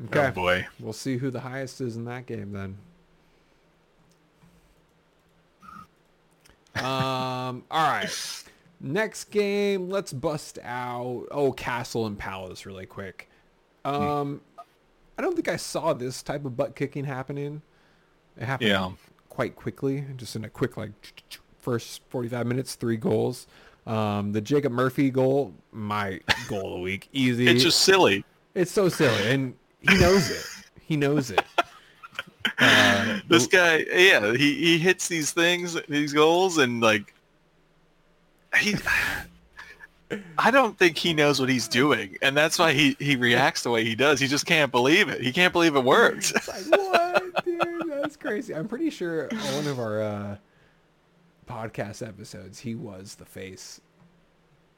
Okay, oh boy, we'll see who the highest is in that game then. Um. All right. Next game, let's bust out. Oh, Castle and Palace, really quick. Um, I don't think I saw this type of butt kicking happening. It happened Yeah. quite quickly, just in a quick like first 45 minutes, three goals. Um, the Jacob Murphy goal, my goal of the week, easy. it's just silly. It's so silly, and he knows it. He knows it. Uh, This guy, yeah, he, he hits these things, these goals, and like he. I don't think he knows what he's doing, and that's why he, he reacts the way he does. He just can't believe it. He can't believe it works. It's like what, dude? That's crazy. I'm pretty sure one of our uh, podcast episodes, he was the face.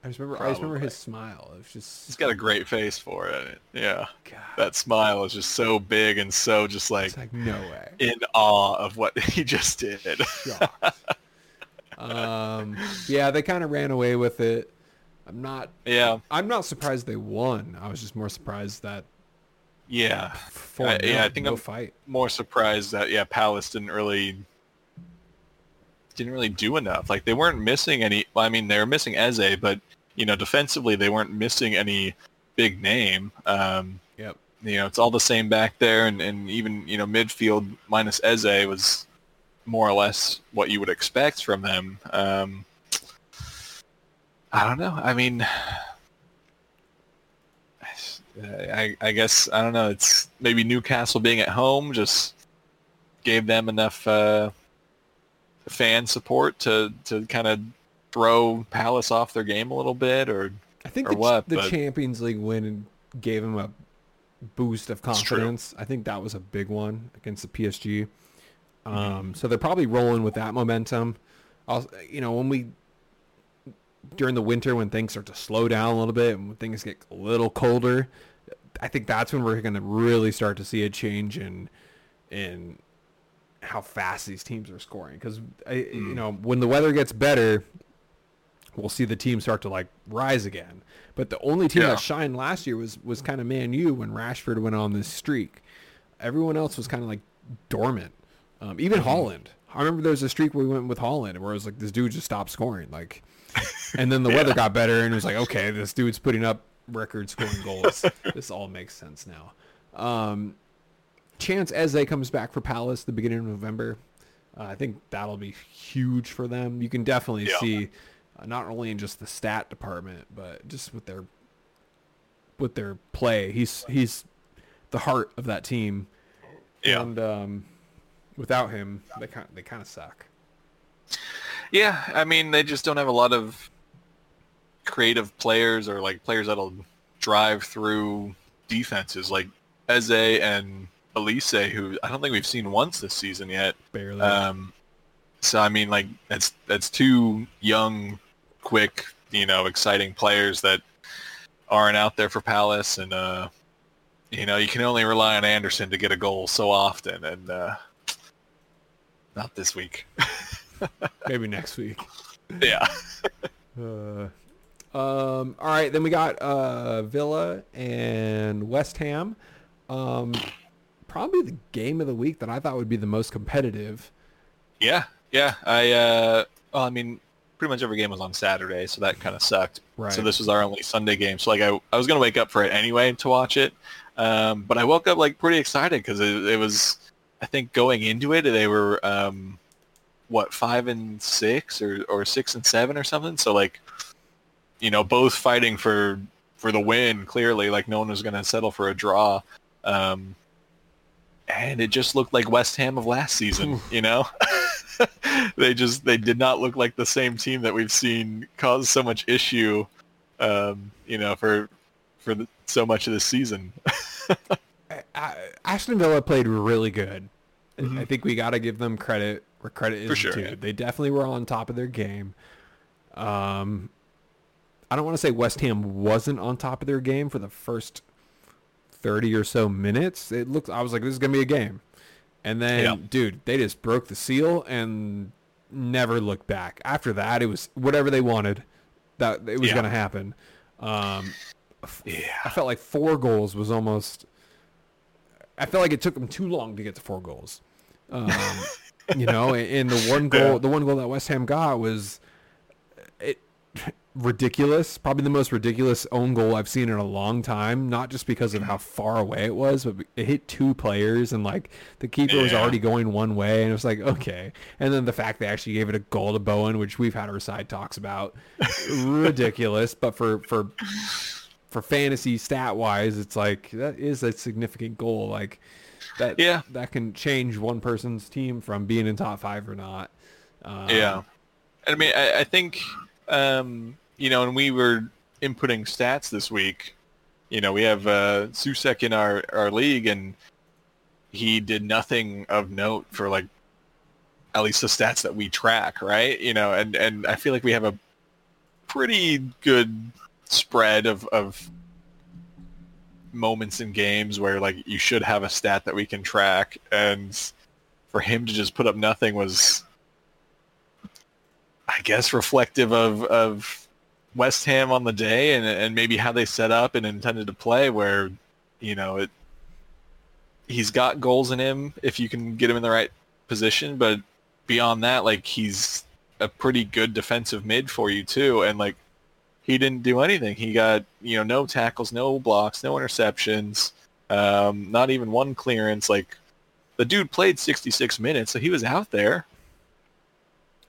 I just remember. I just remember his smile. It was just He's got a great face for it. Yeah, God. that smile is just so big and so just like It's like no way. in awe of what he just did. Um, yeah, they kind of ran away with it. I'm not. yeah, I'm not surprised they won. I was just more surprised that yeah. four. I- yeah, I think no I'm- fight. More surprised that yeah, Palace didn't really didn't really do enough. Like they weren't missing any. Well, I mean, they were missing Eze, but you know, defensively they weren't missing any big name. Um, Yep. you know, it's all the same back there, and, and even you know midfield minus Eze was more or less what you would expect from them. Um, I don't know. I mean, I, I guess I don't know. It's maybe Newcastle being at home just gave them enough uh, fan support to to kind of throw Palace off their game a little bit, or I think or the, what, the Champions League win gave him a boost of confidence. I think that was a big one against the PSG. Mm-hmm. Um, so they're probably rolling with that momentum. Also, you know, when we during the winter when things start to slow down a little bit and when things get a little colder, I think that's when we're going to really start to see a change in in how fast these teams are scoring. Because you Mm. know, when the weather gets better, we'll see the team start to like rise again. But the only team Yeah. that shined last year was was kind of Man U when Rashford went on this streak. Everyone else was kind of like dormant. Um, even Mm-hmm. Haaland. I remember there was a streak where we went with Haaland where it was like this dude just stopped scoring. Like, and then the weather got better and it was like, okay, this dude's putting up record scoring goals. this all makes sense now. Um, Chance Eze comes back for Palace the beginning of November. Uh, I think that'll be huge for them. You can definitely Yeah. see, uh, not only in just the stat department, but just with their with their play. He's he's the heart of that team. Yeah. And um, without him, they kind they kind of suck. Yeah, I mean they just don't have a lot of creative players or like players that'll drive through defenses like Eze and Olise, who I don't think we've seen once this season yet. Barely. Um, so I mean, like that's that's two young, quick, you know, exciting players that aren't out there for Palace, and uh, you know, you can only rely on Andersen to get a goal so often, and uh, not this week. Maybe next week. yeah. Uh, um, all right, then we got uh, Villa and West Ham. Um, probably the game of the week that I thought would be the most competitive. Yeah, yeah. I uh, well, I mean, pretty much every game was on Saturday, so that kind of sucked. Right. So this was our only Sunday game. So like, I I was gonna wake up for it anyway to watch it, um, but I woke up like pretty excited because it, it was, I think going into it, they were um, what five and six or or six and seven or something. So like, you know, both fighting for for the win. Clearly, like no one was gonna settle for a draw. Um, and it just looked like West Ham of last season, you know? they just they did not look like the same team that we've seen cause so much issue um, you know, for for the, so much of the season. Aston Villa played really good. I- Mhm. I think we got to give them credit where credit is sure, due. yeah. They definitely were on top of their game. Um, I don't want to say West Ham wasn't on top of their game for the first thirty or so minutes. It looked. I was like, this is gonna be a game, and then, Yeah. dude, they just broke the seal and never looked back. After that, it was whatever they wanted. That it was Yeah. gonna happen. Um, yeah. I felt like four goals was almost. I felt like it took them too long to get to four goals. Um, you know, and, and the one goal, Yeah. the one goal that West Ham got was it ridiculous. Probably the most ridiculous own goal I've seen in a long time. Not just because of how far away it was, but it hit two players, and like the keeper was already going one way, and it was like okay. And then the fact they actually gave it a goal to Bowen, which we've had our side talks about, ridiculous. But for for for fantasy stat wise, it's like that is a significant goal. Like that Yeah. that can change one person's team from being in top five or not. Um, Yeah. And I mean, I, I think, um, you know, and we were inputting stats this week. You know, we have uh, Souček in our, our league, and he did nothing of note for like at least the stats that we track, right? You know, and, and I feel like we have a pretty good spread of, of moments in games where like you should have a stat that we can track, and for him to just put up nothing was I guess reflective of of West Ham on the day and and maybe how they set up and intended to play where you know it he's got goals in him if you can get him in the right position but beyond that like he's a pretty good defensive mid for you too. And like he didn't do anything. He got you know no tackles no blocks no interceptions um not even one clearance. Like the dude played 66 minutes so he was out there.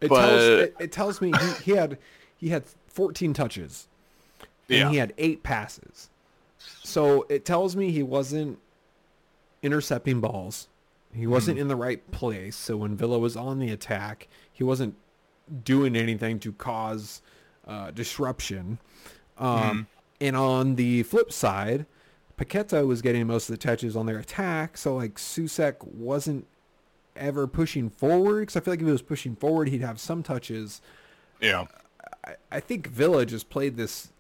It But- tells it, it tells me he, he had he had 14 touches and Yeah. he had eight passes. So it tells me he wasn't intercepting balls. He wasn't Mm-hmm. in the right place. So when Villa was on the attack, he wasn't doing anything to cause uh, disruption. Um, Mm-hmm. And on the flip side, Paqueta was getting most of the touches on their attack. So like Souček wasn't ever pushing forward because I feel like if he was pushing forward, he'd have some touches. yeah I, I think Villa just played this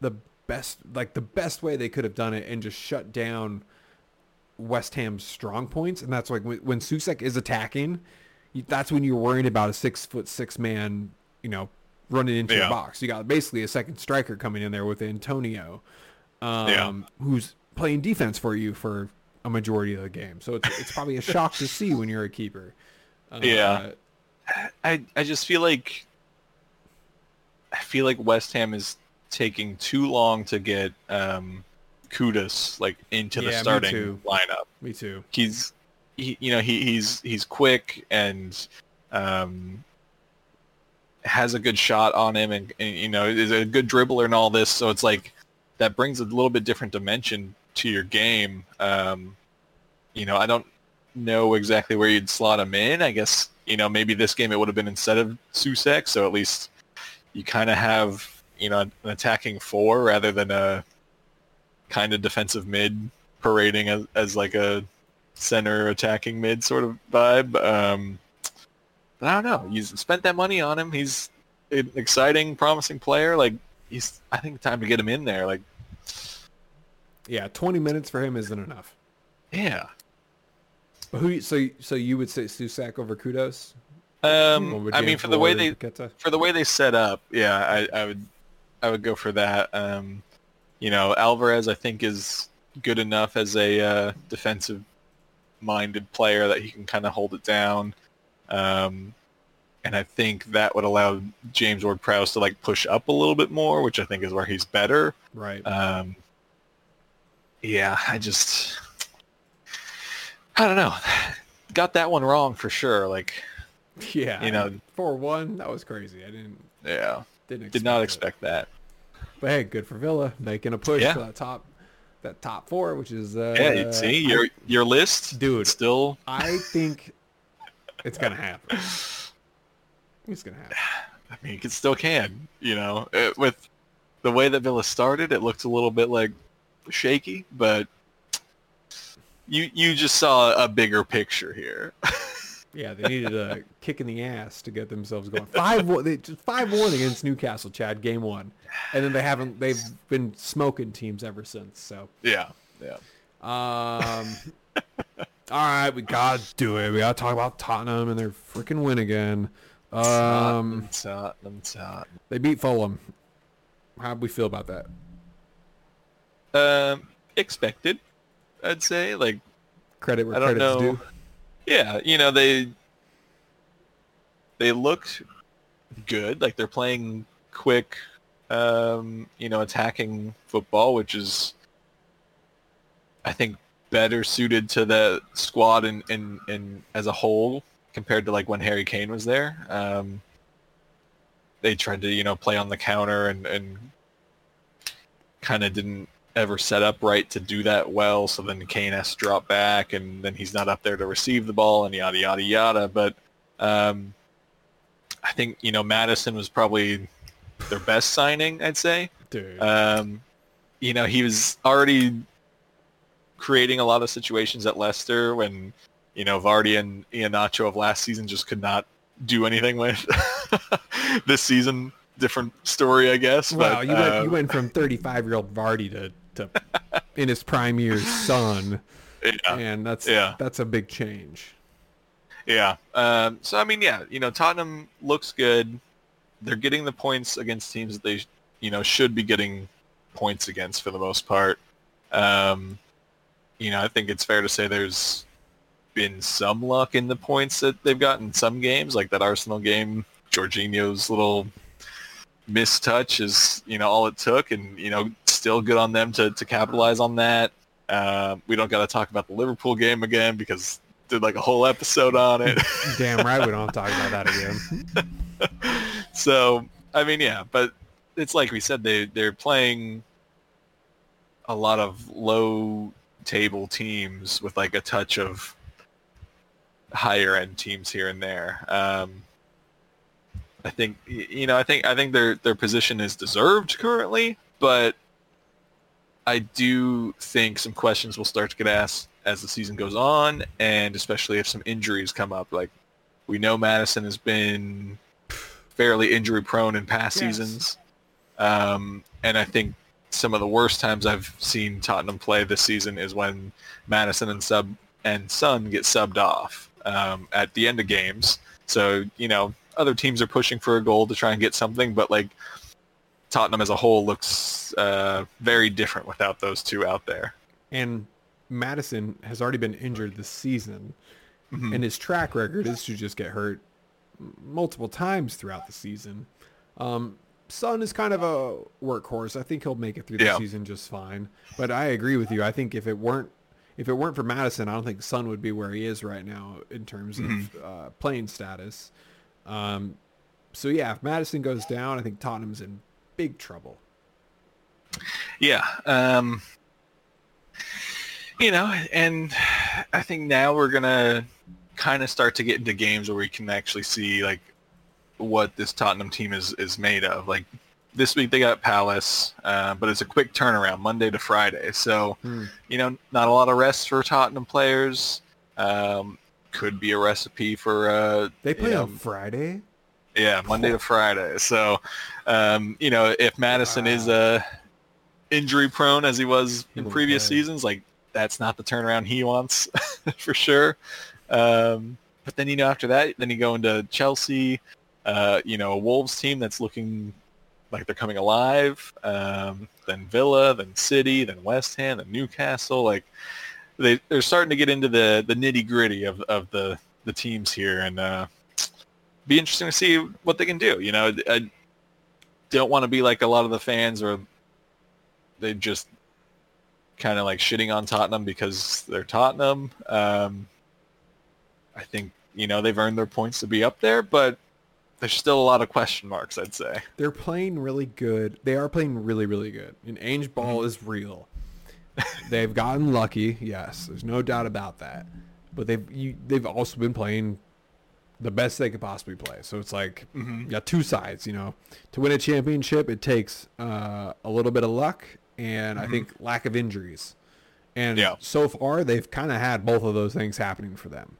the best, like the best way they could have done it, and just shut down West Ham's strong points. And that's like when, when Souček is attacking, you- that's when you're worried about a six foot six man, you know, running into Yeah. your box. You got basically a second striker coming in there with Antonio, um, Yeah. who's playing defense for you for a majority of the game. So it's it's probably a shock to see when you're a keeper. Uh, Yeah. I I just feel like I feel like West Ham is taking too long to get um Kudus like into the Yeah, me starting too. lineup. me too. He's he, you know he, he's he's quick and um has a good shot on him and, and you know is a good dribbler and all this so it's like that brings a little bit different dimension to your game um you know I don't know exactly where you'd slot him in I guess you know maybe this game it would have been instead of Souček so at least you kind of have you know an attacking four rather than a kind of defensive mid parading as, as like a center attacking mid sort of vibe. Um, but I don't know. You spent that money on him. He's an exciting, promising player. Like he's, I think time to get him in there. Like, Yeah, 20 minutes for him isn't enough. yeah. But who? So so you would say Souček over Kudus? Um, I mean, for the way they Paqueta? for the way they set up, yeah, I, I would I would go for that. Um, you know, Alvarez I think is good enough as a uh, defensive minded player that he can kind of hold it down. Um, and I think that would allow James Ward-Prowse to like push up a little bit more, which I think is where he's better. right. Um, yeah, I just I don't know. Got that one wrong for sure. Like, yeah, you know- four one. That was crazy. I didn't yeah, didn't did not it. expect that. But hey, good for Villa making a push Yeah. for that top that top four, which is uh, Yeah, you see your your list, Dude. Still, I think it's gonna happen. It's gonna happen. I mean, it still can. You know, it, with the way that Villa started, it looked a little bit like shaky, but you you just saw a bigger picture here. Yeah, they needed a kick in the ass to get themselves going. Five one, they five one against Newcastle, Chad, game one, and then they haven't. They've been smoking teams ever since. So, yeah, yeah. um, all right, we gotta do it. We gotta talk about Tottenham and their freaking win again. Um, Tottenham, Tottenham. they beat Fulham. How do we feel about that? Um, expected, I'd say. Like, Credit where I don't credit's know. due. Yeah, you know they they looked good. Like they're playing quick, um, you know, attacking football, which is, I think, better suited to the squad and and and as a whole compared to like when Harry Kane was there. Um, they tried to you know play on the counter and and kind of didn't ever set up right to do that well. So then Kane has to drop back, and then he's not up there to receive the ball, and yada yada yada. But um, I think you know Maddison was probably their best signing, I'd say. Dude, Um, you know, he was already creating a lot of situations at Leicester when you know Vardy and Iheanacho of last season just could not do anything with. this season, different story, I guess. wow, but, you went um, you went from thirty five year old Vardy to to in his prime years son, yeah. and that's Yeah. that's a big change. Yeah. Um, so I mean, yeah, you know, Tottenham looks good. They're getting the points against teams that they, you know, should be getting points against for the most part. Um, you know, I think it's fair to say there's been some luck in the points that they've gotten some games, like that Arsenal game. Jorginho's little mistouch is, you know, all it took, and you know, still good on them to to capitalize on that. Uh, we don't got to talk about the Liverpool game again because did like a whole episode on it. Damn right, we don't have to talk about that again. so I mean, yeah, but it's like we said, they they're playing a lot of low table teams with like a touch of higher end teams here and there. Um, I think you know, I think I think their their position is deserved currently, but I do think some questions will start to get asked as the season goes on, and especially if some injuries come up. Like we know Maddison has been fairly injury prone in past Yes. seasons. Um, and I think some of the worst times I've seen Tottenham play this season is when Maddison and sub and Son get subbed off um, at the end of games. So you know, other teams are pushing for a goal to try and get something, but like Tottenham as a whole looks uh, very different without those two out there. And Maddison has already been injured this season, Mhm. and his track record is to just get hurt multiple times throughout the season. Um, Son is kind of a workhorse. I think he'll make it through the Yeah. season just fine. But I agree with you. I think if it weren't if it weren't for Maddison, I don't think Son would be where he is right now in terms Mm-hmm. of uh, playing status. Um, so yeah, if Maddison goes down, I think Tottenham's in big trouble. Yeah. Um, you know, and I think now we're gonna kind of start to get into games where we can actually see like what this Tottenham team is is made of. Like this week they got Palace, uh, but it's a quick turnaround, Monday to Friday. So Hmm. you know, not a lot of rest for Tottenham players. Um, could be a recipe for uh, They you play know, on Friday. Yeah, Monday to Friday. So, um, you know, if Maddison is uh, injury prone as he was in previous play. seasons, like that's not the turnaround he wants for sure. Um, but then you know after that, then you go into Chelsea, uh, you know, a Wolves team that's looking like they're coming alive. Um, then Villa, then City, then West Ham, then Newcastle. Like they they're starting to get into the the nitty gritty of of the the teams here, and uh, be interesting to see what they can do. You know, I don't want to be like a lot of the fans, or they just kind of like shitting on Tottenham because they're Tottenham. Um, I think you know they've earned their points to be up there, but there's still a lot of question marks. I'd say. They're playing really good. They are playing really, really good. And Mm-hmm. ball is real. they've gotten lucky, yes. There's no doubt about that. But they've you, they've also been playing the best they could possibly play. So it's like Mhm. you got two sides. You know, to win a championship, it takes uh, a little bit of luck and I think lack of injuries. And Mm-hmm. Yeah. so far, they've kind of had both of those things happening for them.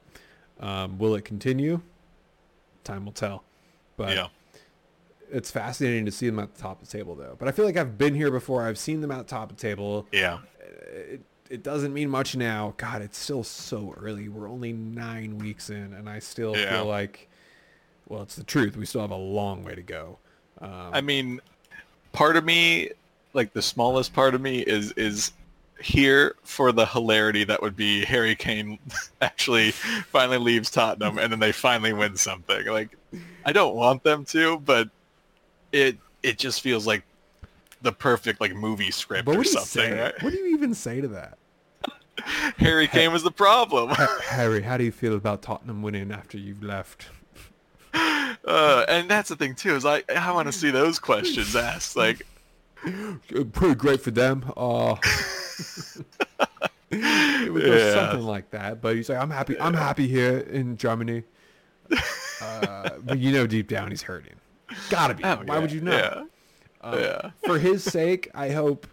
Um, will it continue? Time will tell. But yeah. it's fascinating to see them at the top of the table though. But I feel like I've been here before. I've seen them at the top of the table. Yeah. It, it doesn't mean much now. God, it's still so early. We're only nine weeks in, and I still Yeah. feel like, well, it's the truth. We still have a long way to go. Um, I mean, part of me, like the smallest part of me, is is here for the hilarity that would be Harry Kane actually finally leaves Tottenham and then they finally win something. Like, I don't want them to, but it it just feels like the perfect like movie script or something. say? right? What do you even say to that, Harry Kane was the problem. Harry? How do you feel about Tottenham winning after you've left? Uh, and that's the thing too is I I want to see those questions asked. Like, Uh, Pretty great for them. Uh, it would Yeah. something like that. But he's like, I'm happy. I'm happy here in Germany. Uh, but you know, deep down, he's hurting. Gotta be. oh, Why yeah, would you know? Yeah. Um, yeah. For his sake, I hope.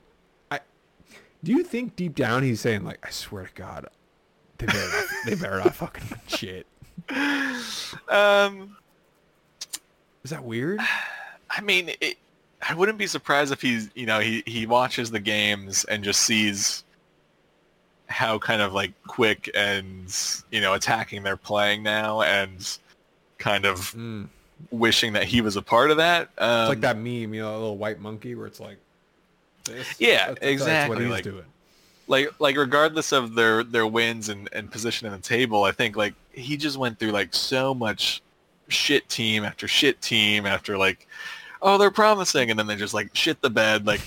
Do you think deep down he's saying like, I swear to God, they better not, they better not fucking shit. Um. Is that weird? I mean, it, I wouldn't be surprised if he's, you know, he, he watches the games and just sees how kind of like quick and, you know, attacking they're playing now and kind of Mm. wishing that he was a part of that. Um, It's like that meme, you know, a little white monkey where it's like. This. Yeah, That's- exactly, what he's like- doing. like like regardless of their their wins and, and position in the table, I think like he just went through like so much shit team after shit team after like oh they're promising and then they just like shit the bed like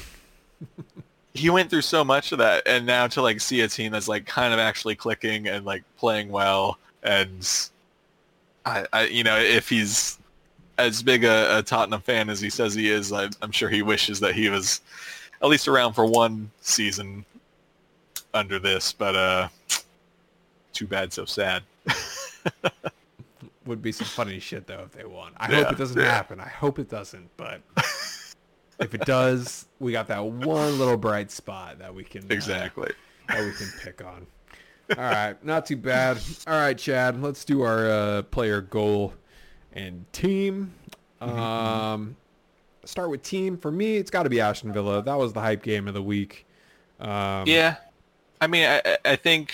he went through so much of that and now to like see a team that's like kind of actually clicking and like playing well and I, I you know if he's as big a, a Tottenham fan as he says he is I, I'm sure he wishes that he was at least around for one season under this, but uh, too bad, so sad. Would be some funny shit though if they won. I Yeah, hope it doesn't yeah. happen. I hope it doesn't, but if it does, we got that one little bright spot that we can uh, Exactly. that we can pick on. All right, not too bad. All right, Chad, let's do our uh, player goal and team. Um, start with team. For me, it's got to be Aston Villa. That was the hype game of the week. Um, Yeah, I mean, I, I- think,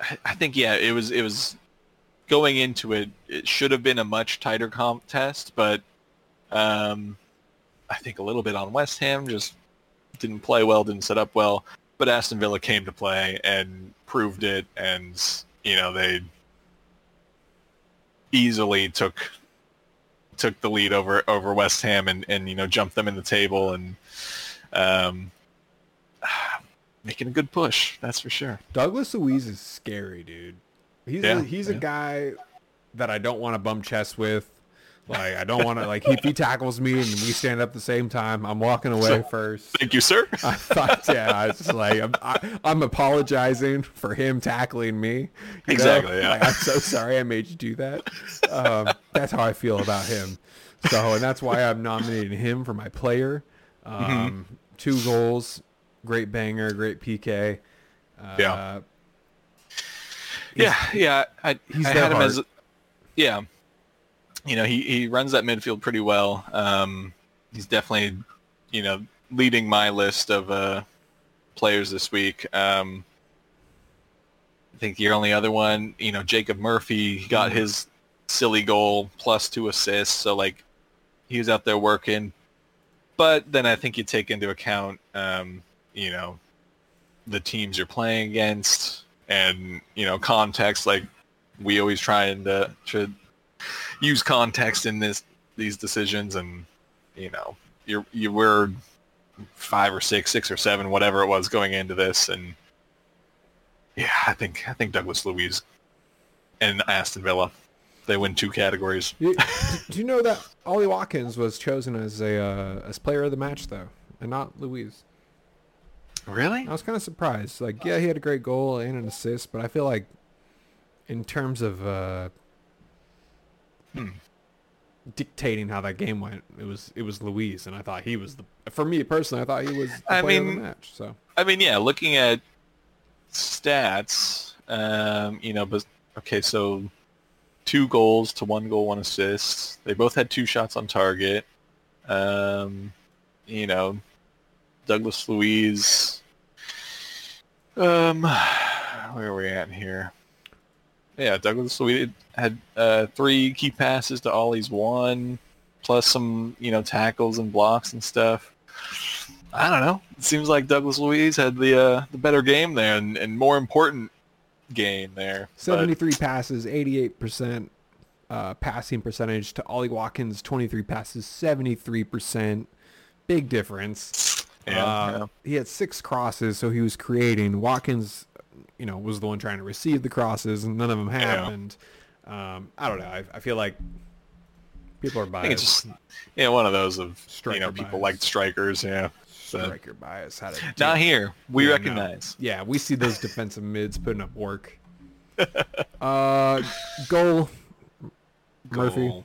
I- I think, yeah, it was, it was going into it, it should have been a much tighter contest, but um, I think a little bit on West Ham just didn't play well, didn't set up well. But Aston Villa came to play and proved it, and you know they easily took took the lead over over West Ham and and you know jumped them in the table and um, making a good push. That's for sure. Douglas Luiz is scary, dude. He's Yeah, a, he's yeah. a guy that I don't want to bump chest with. Like I don't want to like if he tackles me and we stand up at the same time, I'm walking away So- first. Thank you, sir. I thought, yeah, it's just like I'm, I, I'm apologizing for him tackling me. know? Exactly, yeah. Like, I'm so sorry I made you do that. Um, that's how I feel about him. So, and that's why I'm nominating him for my player. Um, Mm-hmm. Two goals, great banger, great PK. Uh, Yeah. yeah, yeah. I, he's I had him as, heart. yeah. You know, he, he runs that midfield pretty well. Um, he's definitely, you know, leading my list of uh, players this week. Um, I think your only other one, you know, Jacob Murphy got his silly goal plus two assists, so like he was out there working. But then I think you take into account, um, you know, the teams you're playing against and you know context like we always try and uh, to use context in this these decisions and you know you're you were five or six six or seven whatever it was going into this and yeah i think i think Douglas Luiz and aston villa they win two categories You- do you know that Ollie Watkins was chosen as a uh, as player of the match though, and not Luiz? really I was kind of surprised. Like, yeah, he had a great goal and an assist, but I feel like in terms of uh. Dictating how that game went, it was it was Luiz, and I thought he was the. For me personally, I thought he was the I player of mean, the match. So I mean, yeah, looking at stats, um, you know, but okay, so two goals to one goal, one assist. They both had two shots on target. Um, you know, Douglas Luiz. Um, where are we at here? Yeah, Douglas Luiz had uh, three key passes to Ollie's one, plus some you know tackles and blocks and stuff. I don't know. It seems like Douglas Luiz had the uh, the better game there and, and more important game there. Seventy three passes, eighty eight percent uh, passing percentage to Ollie Watkins, twenty three passes, seventy three percent. Big difference. yeah, Uh, yeah. He had six crosses, so he was creating. Watkins, you know, was the one trying to receive the crosses, and none of them happened. Um, I don't know. I, I feel like people are I think it's biased. just you know one of those of Striker you know people bias. like strikers. Yeah, Striker bias. Not here. We Yeah, no. recognize. Yeah, we see those defensive mids putting up work. Uh, goal. Murphy.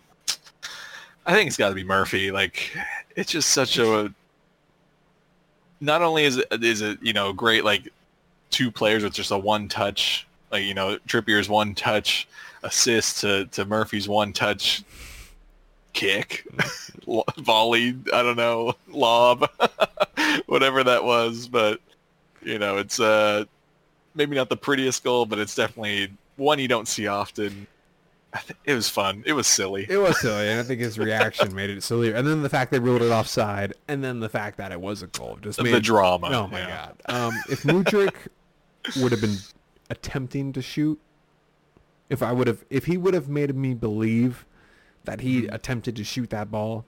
I think it's got to be Murphy. Like, it's just such a. Not only is it is it you know great like two players with just a one touch like you know Trippier's one touch assist to to Murphy's one touch kick volley I don't know lob whatever that was but you know it's uh maybe not the prettiest goal but it's definitely one you don't see often. It was fun. It was silly. It was silly, and I think his reaction made it sillier. And then the fact they ruled it offside, and then the fact that it was a goal just made the drama. Oh my yeah. god! Um, if Mudryk would have been attempting to shoot, if I would have, if he would have made me believe that he Mm-hmm. attempted to shoot that ball,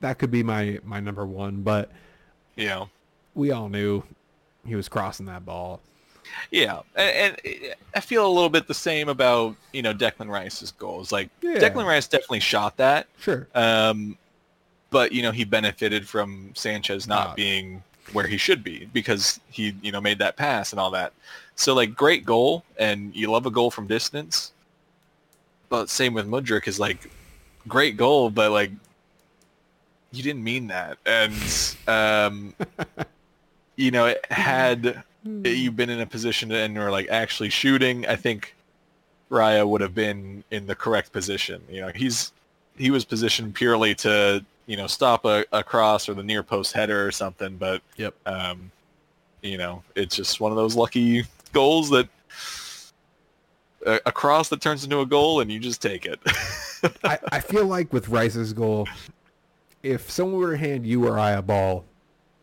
that could be my my number one. But Yeah. we all knew he was crossing that ball. Yeah. And, and I feel a little bit the same about, you know, Declan Rice's goals. Like Yeah. Declan Rice definitely shot that. Sure. Um, but, you know, he benefited from Sanchez not Ah. being where he should be because he, you know, made that pass and all that. So like great goal and you love a goal from distance. But same with Mudryk is like great goal, but like you didn't mean that. And um you know, it had you've been in a position and were like actually shooting, I think Raya would have been in the correct position. You know, he's he was positioned purely to you know stop a, a cross or the near post header or something, but Yep. um, you know, it's just one of those lucky goals that a, a cross that turns into a goal, and you just take it. I, I feel like with Rice's goal, if someone were to hand you or I a ball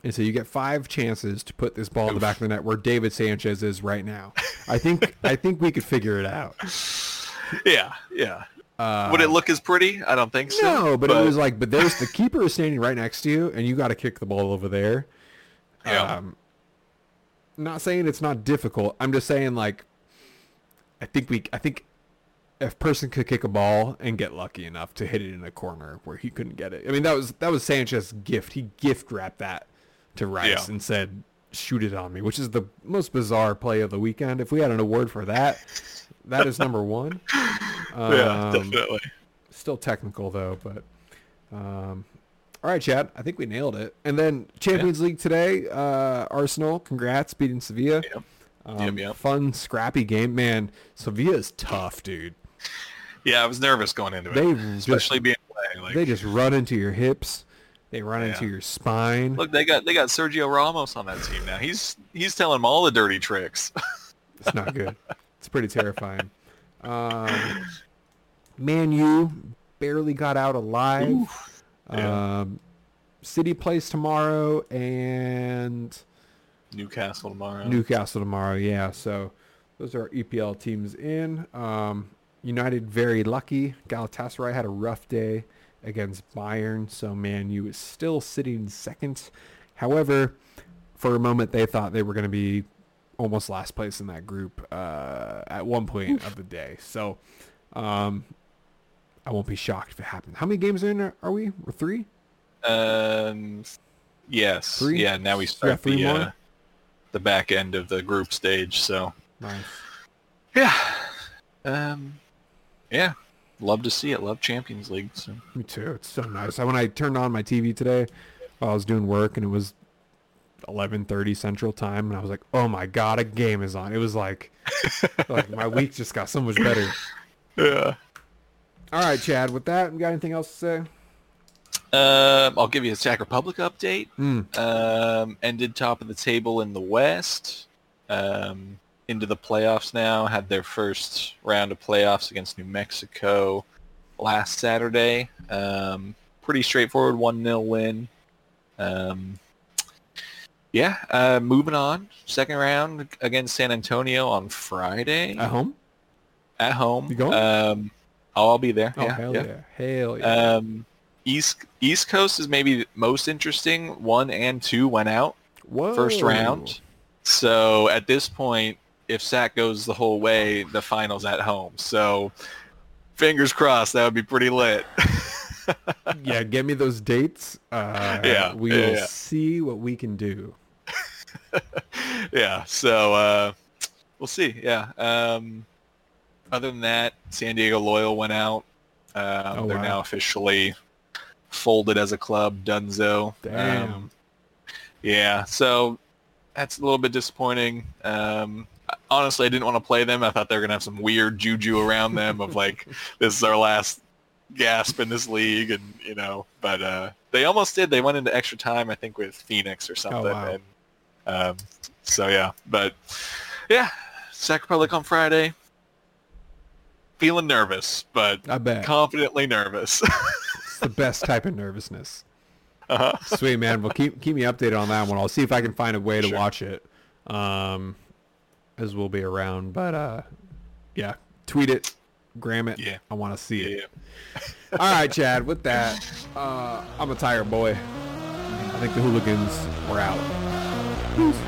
and so you get five chances to put this ball in the back of the net where David Sanchez is right now, I think I think we could figure it out. yeah, yeah. Uh, Would it look as pretty? I don't think so. No, but, it was like, but there's the keeper is standing right next to you, and you got to kick the ball over there. Yeah. Um, not saying it's not difficult. I'm just saying like, I think we, I think, if person could kick a ball and get lucky enough to hit it in a corner where he couldn't get it. I mean, that was that was Sanchez's gift. He gift wrapped that to Rice Yeah. and said, "Shoot it on me," which is the most bizarre play of the weekend. If we had an award for that, that is number one. yeah, Um, definitely. Still technical though, but um, all right, Chad. I think we nailed it. And then Champions League today, uh, Arsenal. Congrats, beating Sevilla. Yep. Um, Yep, yep. Fun, scrappy game, man. Sevilla is tough, dude. Yeah, I was nervous going into it, They especially just, being away. Like, they just run into your hips. They run into your spine. look, they got they got Sergio Ramos on that team now. He's he's telling them all the dirty tricks. It's not good. it's pretty terrifying. Um, Man U barely got out alive. Yeah. Um, City plays tomorrow and Newcastle tomorrow. Newcastle tomorrow. Yeah, so those are our EPL teams in. Um, United very lucky. Galatasaray had a rough day against Bayern, so Man U is still sitting second. However, for a moment they thought they were going to be almost last place in that group uh, at one point of the day. So um, I won't be shocked if it happens. How many games in are are we? We're three. Um, yes. Three? Yeah. Now we start the uh, the back end of the group stage. So Nice. yeah, um, yeah. Love to see it. Love Champions League. So Me too. It's so nice. I, when I turned on my TV today, while I was doing work, and it was 11:30 Central Time, and I was like, "Oh my God, a game is on!" It was like, like my week just got so much better. yeah. All right, Chad. With that, you got anything else to say? Um, I'll give you a Sac Republic update. Mm. Um, ended top of the table in the West. Um, into the playoffs now. Had their first round of playoffs against New Mexico last Saturday. Um, pretty straightforward 1-0 win. Um, yeah, uh, moving on. Second round against San Antonio on Friday At home? at home. You going? Um, oh, I'll be there. Oh yeah, hell yeah. yeah. Hell yeah. Um, East East Coast is maybe most interesting. One and two went out Whoa. first round. So at this point, if Sac goes the whole way, the finals at home. So fingers crossed, that would be pretty lit. yeah, get me those dates. Uh, Yeah, we will yeah. see what we can do. yeah. So uh, we'll see. Yeah. Um, other than that, San Diego Loyal went out. Um, Oh, they're wow. now officially folded as a club. Dunzo. Damn. Um, yeah. So that's a little bit disappointing. Um, honestly, I didn't want to play them. I thought they were gonna have some weird juju around them of like, this is our last gasp in this league, and you know. But uh, they almost did. They went into extra time, I think, with Phoenix or something. oh, wow. And um, so yeah, but yeah, Sac Republic on Friday. Feeling nervous, but I bet. confidently nervous. It's the best type of nervousness. uh-huh. Sweet man. Well, keep keep me updated on that one. I'll see if I can find a way to Sure. watch it, um, as we'll be around. But uh, yeah, tweet it, gram it. Yeah. I want to see Yeah. it. All right, Chad. With that, uh, I'm a tired boy. I think the hooligans were out. Peace.